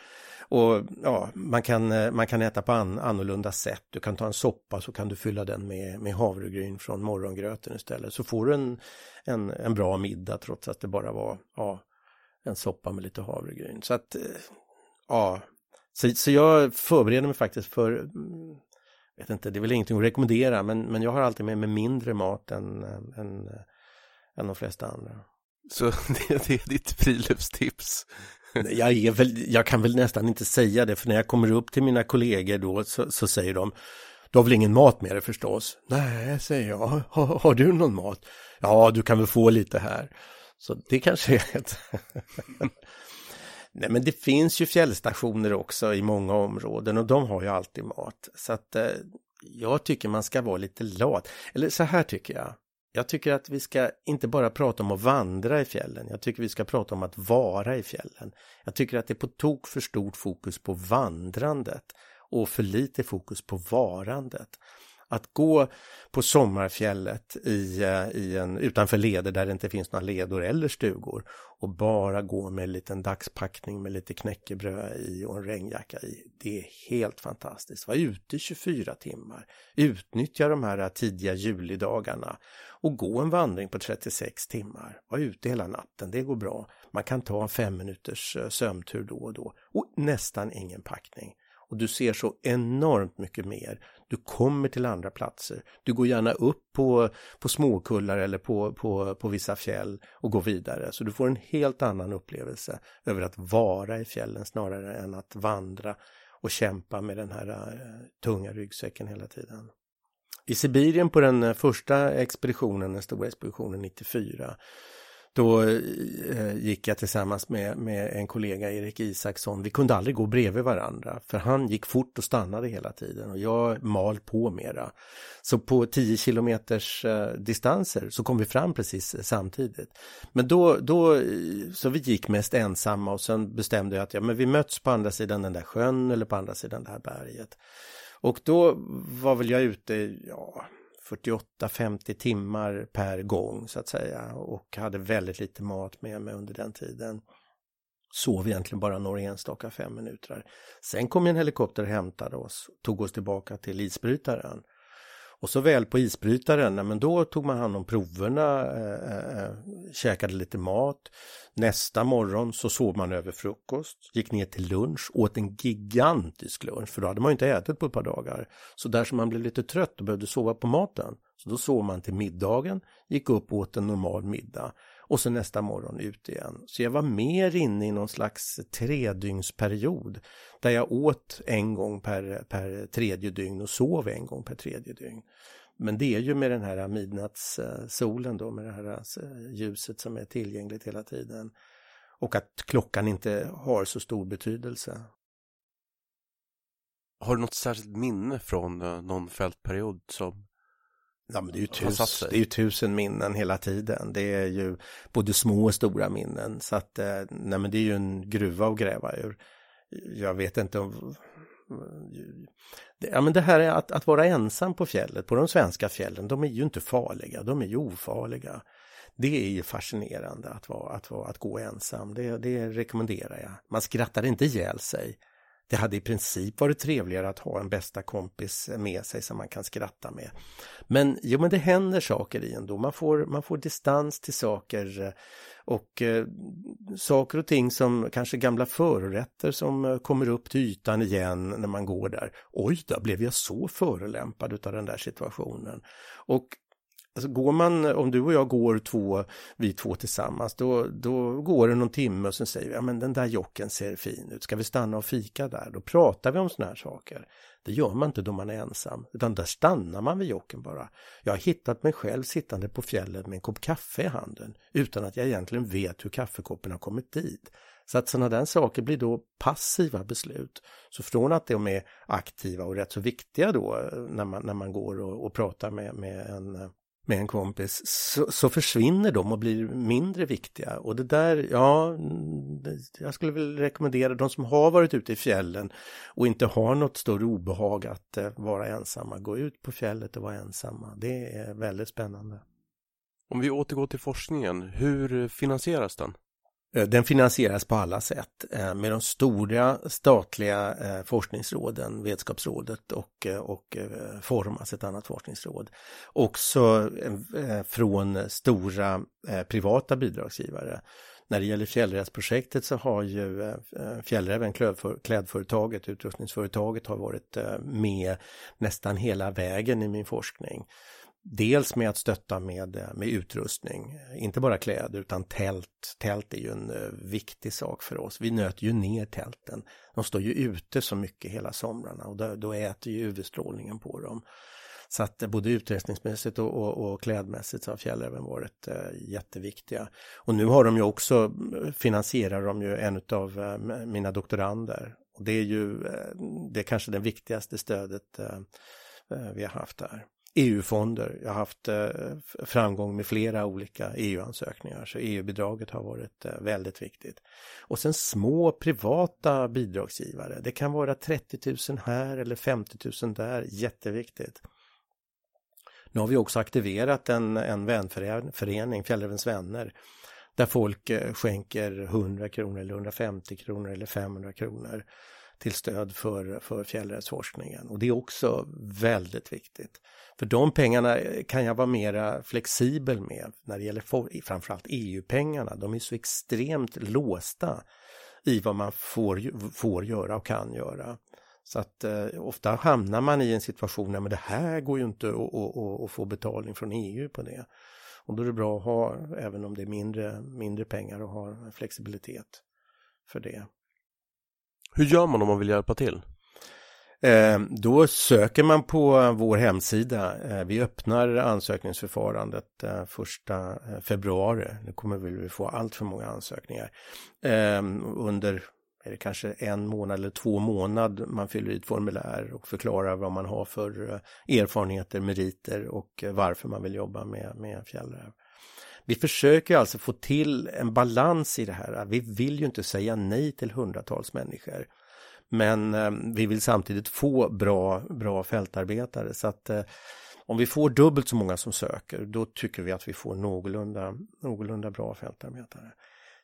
Och ja, man kan, eh, man kan äta på an, annorlunda sätt. Du kan ta en soppa så kan du fylla den med, med havregryn från morgongröten istället. Så får du en, en, en bra middag trots att det bara var ja, en soppa med lite havregryn. Så att, eh, ja, så, så jag förbereder mig faktiskt för, mm, vet inte, det är väl ingenting att rekommendera, men, men jag har alltid med mig mindre mat än, eh, än, än de flesta andra. Så det, det är ditt friluftstips? Jag, är väl, jag kan väl nästan inte säga det, för när jag kommer upp till mina kollegor då så, så säger de du har väl ingen mat med dig förstås? Nej, säger jag. Har, har, du någon mat? Ja, du kan väl få lite här. Så det kanske är ett... Nej, men det finns ju fjällstationer också i många områden och de har ju alltid mat. Så att eh, jag tycker man ska vara lite lat. Eller så här tycker jag. Jag tycker att vi ska inte bara prata om att vandra i fjällen, jag tycker vi ska prata om att vara i fjällen. Jag tycker att det är på tok för stort fokus på vandrandet och för lite fokus på varandet. Att gå på sommarfjället i, eh, i en, utanför leder där det inte finns några ledor eller stugor och bara gå med en liten dagspackning med lite knäckebröd i och en regnjacka i. Det är helt fantastiskt. Var ute 24 timmar, utnyttja de här eh, tidiga julidagarna och gå en vandring på 36 timmar. Var ute hela natten, det går bra. Man kan ta en fem minuters eh, sömntur då och då och nästan ingen packning och du ser så enormt mycket mer. Du kommer till andra platser. Du går gärna upp på, på småkullar eller på, på, på vissa fjäll och går vidare. Så du får en helt annan upplevelse över att vara i fjällen snarare än att vandra och kämpa med den här uh, tunga ryggsäcken hela tiden. I Sibirien på den eh, första expeditionen, den stora expeditionen 94, då eh, gick jag tillsammans med, med en kollega, Erik Isaksson. Vi kunde aldrig gå bredvid varandra för han gick fort och stannade hela tiden och jag mal på mera. Så på 10 kilometers eh, distanser så kom vi fram precis eh, samtidigt. Men då, då, eh, så vi gick mest ensamma och sen bestämde jag att ja, men vi möts på andra sidan den där sjön eller på andra sidan det här berget. Och då var väl jag ute, ja, 48-50 timmar per gång så att säga och hade väldigt lite mat med mig under den tiden. Sov egentligen bara några enstaka fem minuter. Sen kom en helikopter och hämtade oss, tog oss tillbaka till isbrytaren och så väl på isbrytaren, men då tog man hand om proverna, eh, eh, eh, käkade lite mat. Nästa morgon så sov man över frukost, gick ner till lunch, åt en gigantisk lunch, för då hade man inte ätit på ett par dagar. Så där som man blev lite trött och behövde sova på maten, så då sov man till middagen, gick upp och åt en normal middag och så nästa morgon ut igen. Så jag var mer inne i någon slags tredygnsperiod där jag åt en gång per, per tredje dygn och sov en gång per tredje dygn. Men det är ju med den här midnattssolen då, med det här eh, ljuset som är tillgängligt hela tiden. Och att klockan inte har så stor betydelse. Har du något särskilt minne från eh, någon fältperiod som Ja, men det, är ju tus, det är ju tusen minnen hela tiden. Det är ju både små och stora minnen. Så att, eh, nej men det är ju en gruva att gräva ur. Jag vet inte om... Ja men det här är att, att vara ensam på fjället, på de svenska fjällen, de är ju inte farliga, de är ju ofarliga. Det är ju fascinerande att, vara, att, vara, att gå ensam, det, det rekommenderar jag. Man skrattar inte ihjäl sig. Det hade i princip varit trevligare att ha en bästa kompis med sig som man kan skratta med. Men jo, men det händer saker i ändå. Man får, man får distans till saker eh, och eh, saker och ting som kanske gamla förrätter som eh, kommer upp till ytan igen när man går där. Oj, då blev jag så förolämpad utav den där situationen. Och Alltså går man, om du och jag går två, vi två tillsammans, då, då går det någon timme och sen säger vi, ja men den där jocken ser fin ut, ska vi stanna och fika där? Då pratar vi om såna här saker. Det gör man inte då man är ensam, utan där stannar man vid jocken bara. Jag har hittat mig själv sittande på fjället med en kopp kaffe i handen, utan att jag egentligen vet hur kaffekoppen har kommit dit. Så att sådana där saker blir då passiva beslut. Så från att de är aktiva och rätt så viktiga då eh, när man, när man går och, och pratar med, med en eh, med en kompis så, så, försvinner de och blir mindre viktiga och det där, ja, jag skulle väl rekommendera de som har varit ute i fjällen och inte har något större obehag att eh, vara ensamma, gå ut på fjället och vara ensamma. Det är väldigt spännande. Om vi återgår till forskningen, hur finansieras den? Eh, den finansieras på alla sätt eh, med de stora statliga eh, forskningsråden, Vetenskapsrådet och, och Formas, alltså ett annat forskningsråd. Också från stora privata bidragsgivare. När det gäller Fjällrävsprojektet så har ju Fjällräven, klädföretaget, utrustningsföretaget har varit med nästan hela vägen i min forskning. Dels med att stötta med, eh, med utrustning, inte bara kläder utan tält. Tält är ju en eh, viktig sak för oss. Vi nöter ju ner tälten. De står ju ute så mycket hela somrarna och då, då äter ju UV-strålningen på dem. Så att eh, både utrustningsmässigt och, och, och klädmässigt så har fjällräven varit eh, jätteviktiga. Och nu har de ju också, finansierar de ju en av eh, mina doktorander. Och det är ju, det är kanske det viktigaste stödet vi har haft där. EU-fonder. Jag har haft eh, framgång med flera olika EU-ansökningar så EU-bidraget har varit eh, väldigt viktigt. Och sen små privata bidragsgivare. Det kan vara 30 000 här eller 50 000 där, jätteviktigt. Nu har vi också aktiverat en, en vänförening, Fjällrävens vänner, där folk eh, skänker 100 kronor eller 150 kronor eller 500 kronor till stöd för, för fjällrättsforskningen. Och det är också väldigt viktigt. För de pengarna kan jag vara mera flexibel med när det gäller for, framförallt EU-pengarna. De är så extremt låsta i vad man får, får göra och kan göra. Så att eh, ofta hamnar man i en situation där men det här går ju inte att få betalning från EU på det. Och då är det bra att ha, även om det är mindre, mindre pengar, att ha flexibilitet för det. Hur gör man om man vill hjälpa till? Eh, då söker man på vår hemsida. Eh, vi öppnar ansökningsförfarandet eh, första eh, februari. Nu kommer vi få allt för många ansökningar. Eh, under är det kanske en månad eller två månad man fyller i ett formulär och förklarar vad man har för eh, erfarenheter, meriter och varför man vill jobba med, med fjällräv. Vi försöker alltså få till en balans i det här. Vi vill ju inte säga nej till hundratals människor. Men eh, vi vill samtidigt få bra, bra fältarbetare så att eh, om vi får dubbelt så många som söker då tycker vi att vi får någorlunda, någorlunda bra fältarbetare.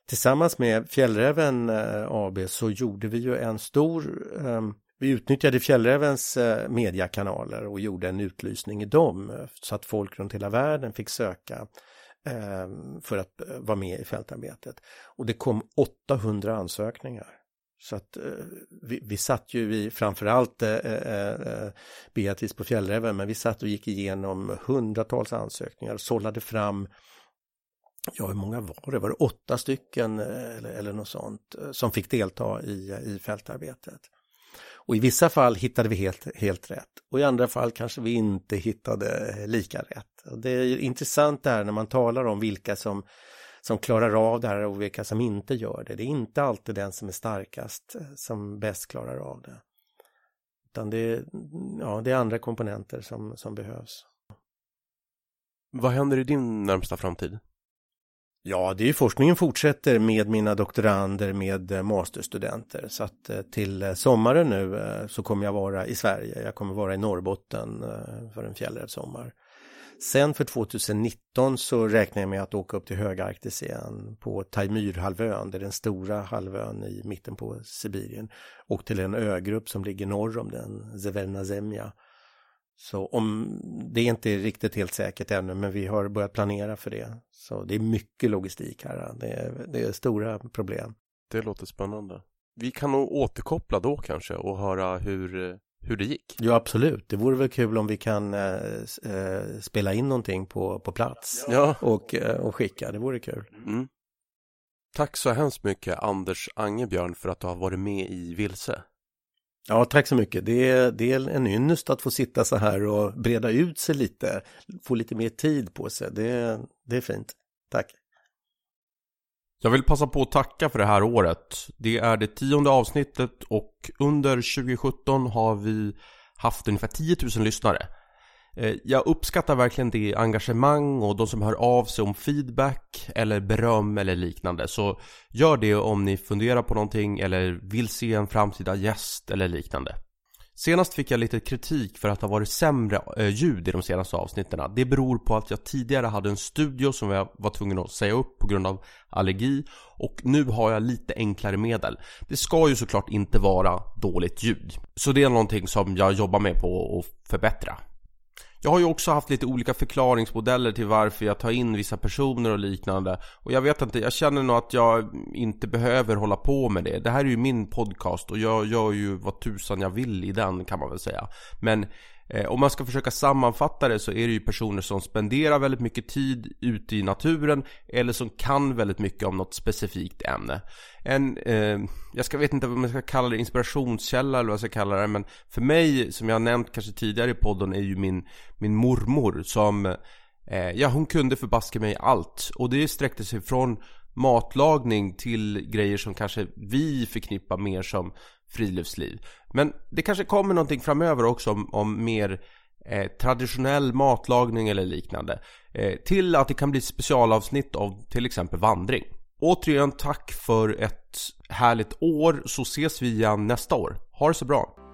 Tillsammans med Fjällräven eh, AB så gjorde vi ju en stor eh, vi utnyttjade Fjällrävens eh, mediakanaler och gjorde en utlysning i dem eh, så att folk runt hela världen fick söka Ehm, för att eh, vara med i fältarbetet. Och det kom 800 ansökningar. Så att eh, vi, vi satt ju i framförallt eh, eh, eh, Beatrice på Fjällräven, men vi satt och gick igenom hundratals ansökningar och sållade fram Ja, hur många var det? Var det åtta stycken eh, eller, eller något sånt som fick delta i, i fältarbetet? Och i vissa fall hittade vi helt, helt rätt och i andra fall kanske vi inte hittade lika rätt. Och det är intressant det här när man talar om vilka som som klarar av det här och vilka som inte gör det. Det är inte alltid den som är starkast eh, som bäst klarar av det. Utan det är, ja, det är andra komponenter som, som behövs. Vad händer i din närmsta framtid? Ja, det är ju forskningen fortsätter med mina doktorander, med eh, masterstudenter. Så att eh, till eh, sommaren nu så kommer jag vara i Sverige. Jag kommer vara i Norrbotten för en fjällrävssommar. Sen för 2019 så räknar jag med att åka upp till Högarktis igen på Taimyrhalvön, det är den stora halvön i mitten på Sibirien. Och till en ögrupp som ligger norr om den, Zevernazemja. Så om, det är inte riktigt helt säkert ännu, men vi har börjat planera för det. Så det är mycket logistik här, det är, det är stora problem. Det låter spännande. Vi kan nog återkoppla då kanske och höra hur, hur det gick. Ja, absolut. Det vore väl kul om vi kan äh, äh, spela in någonting på, på plats ja. och, äh, och skicka. Det vore kul. Mm. Tack så hemskt mycket Anders Angebjörn för att du har varit med i Vilse. Ja, tack så mycket. Det är, det är en ynnest att få sitta så här och breda ut sig lite, få lite mer tid på sig. Det, det är fint. Tack. Jag vill passa på att tacka för det här året. Det är det tionde avsnittet och under 2017 har vi haft ungefär 10 000 lyssnare. Eh, jag uppskattar verkligen det engagemang och de som hör av sig om feedback eller beröm eller liknande. Så gör det om ni funderar på någonting eller vill se en framtida gäst eller liknande. Senast fick jag lite kritik för att det har varit sämre eh, ljud i de senaste avsnitten. Det beror på att jag tidigare hade en studio som jag var tvungen att säga upp på grund av allergi och nu har jag lite enklare medel. Det ska ju såklart inte vara dåligt ljud. Så det är någonting som jag jobbar med på att förbättra. Jag har ju också haft lite olika förklaringsmodeller till varför jag tar in vissa personer och liknande. Och jag vet inte, jag känner nog att jag inte behöver hålla på med det. Det här är ju min podcast och jag gör ju vad tusan jag vill i den kan man väl säga. Men Eh, om man ska försöka sammanfatta det så är det ju personer som spenderar väldigt mycket tid ute i naturen eller som kan väldigt mycket om något specifikt ämne. En, eh, jag ska vet inte vad man ska kalla det, inspirationskälla eller vad jag ska kalla det, men för mig, som jag har nämnt kanske tidigare i podden, är ju min, min mormor som, eh, ja hon kunde förbaska mig allt. Och det sträckte sig från matlagning till grejer som kanske vi förknippar mer som friluftsliv. Men det kanske kommer någonting framöver också om, om mer eh, traditionell matlagning eller liknande. Eh, till att det kan bli specialavsnitt av till exempel vandring. Återigen tack för ett härligt år så ses vi igen nästa år. Ha det så bra!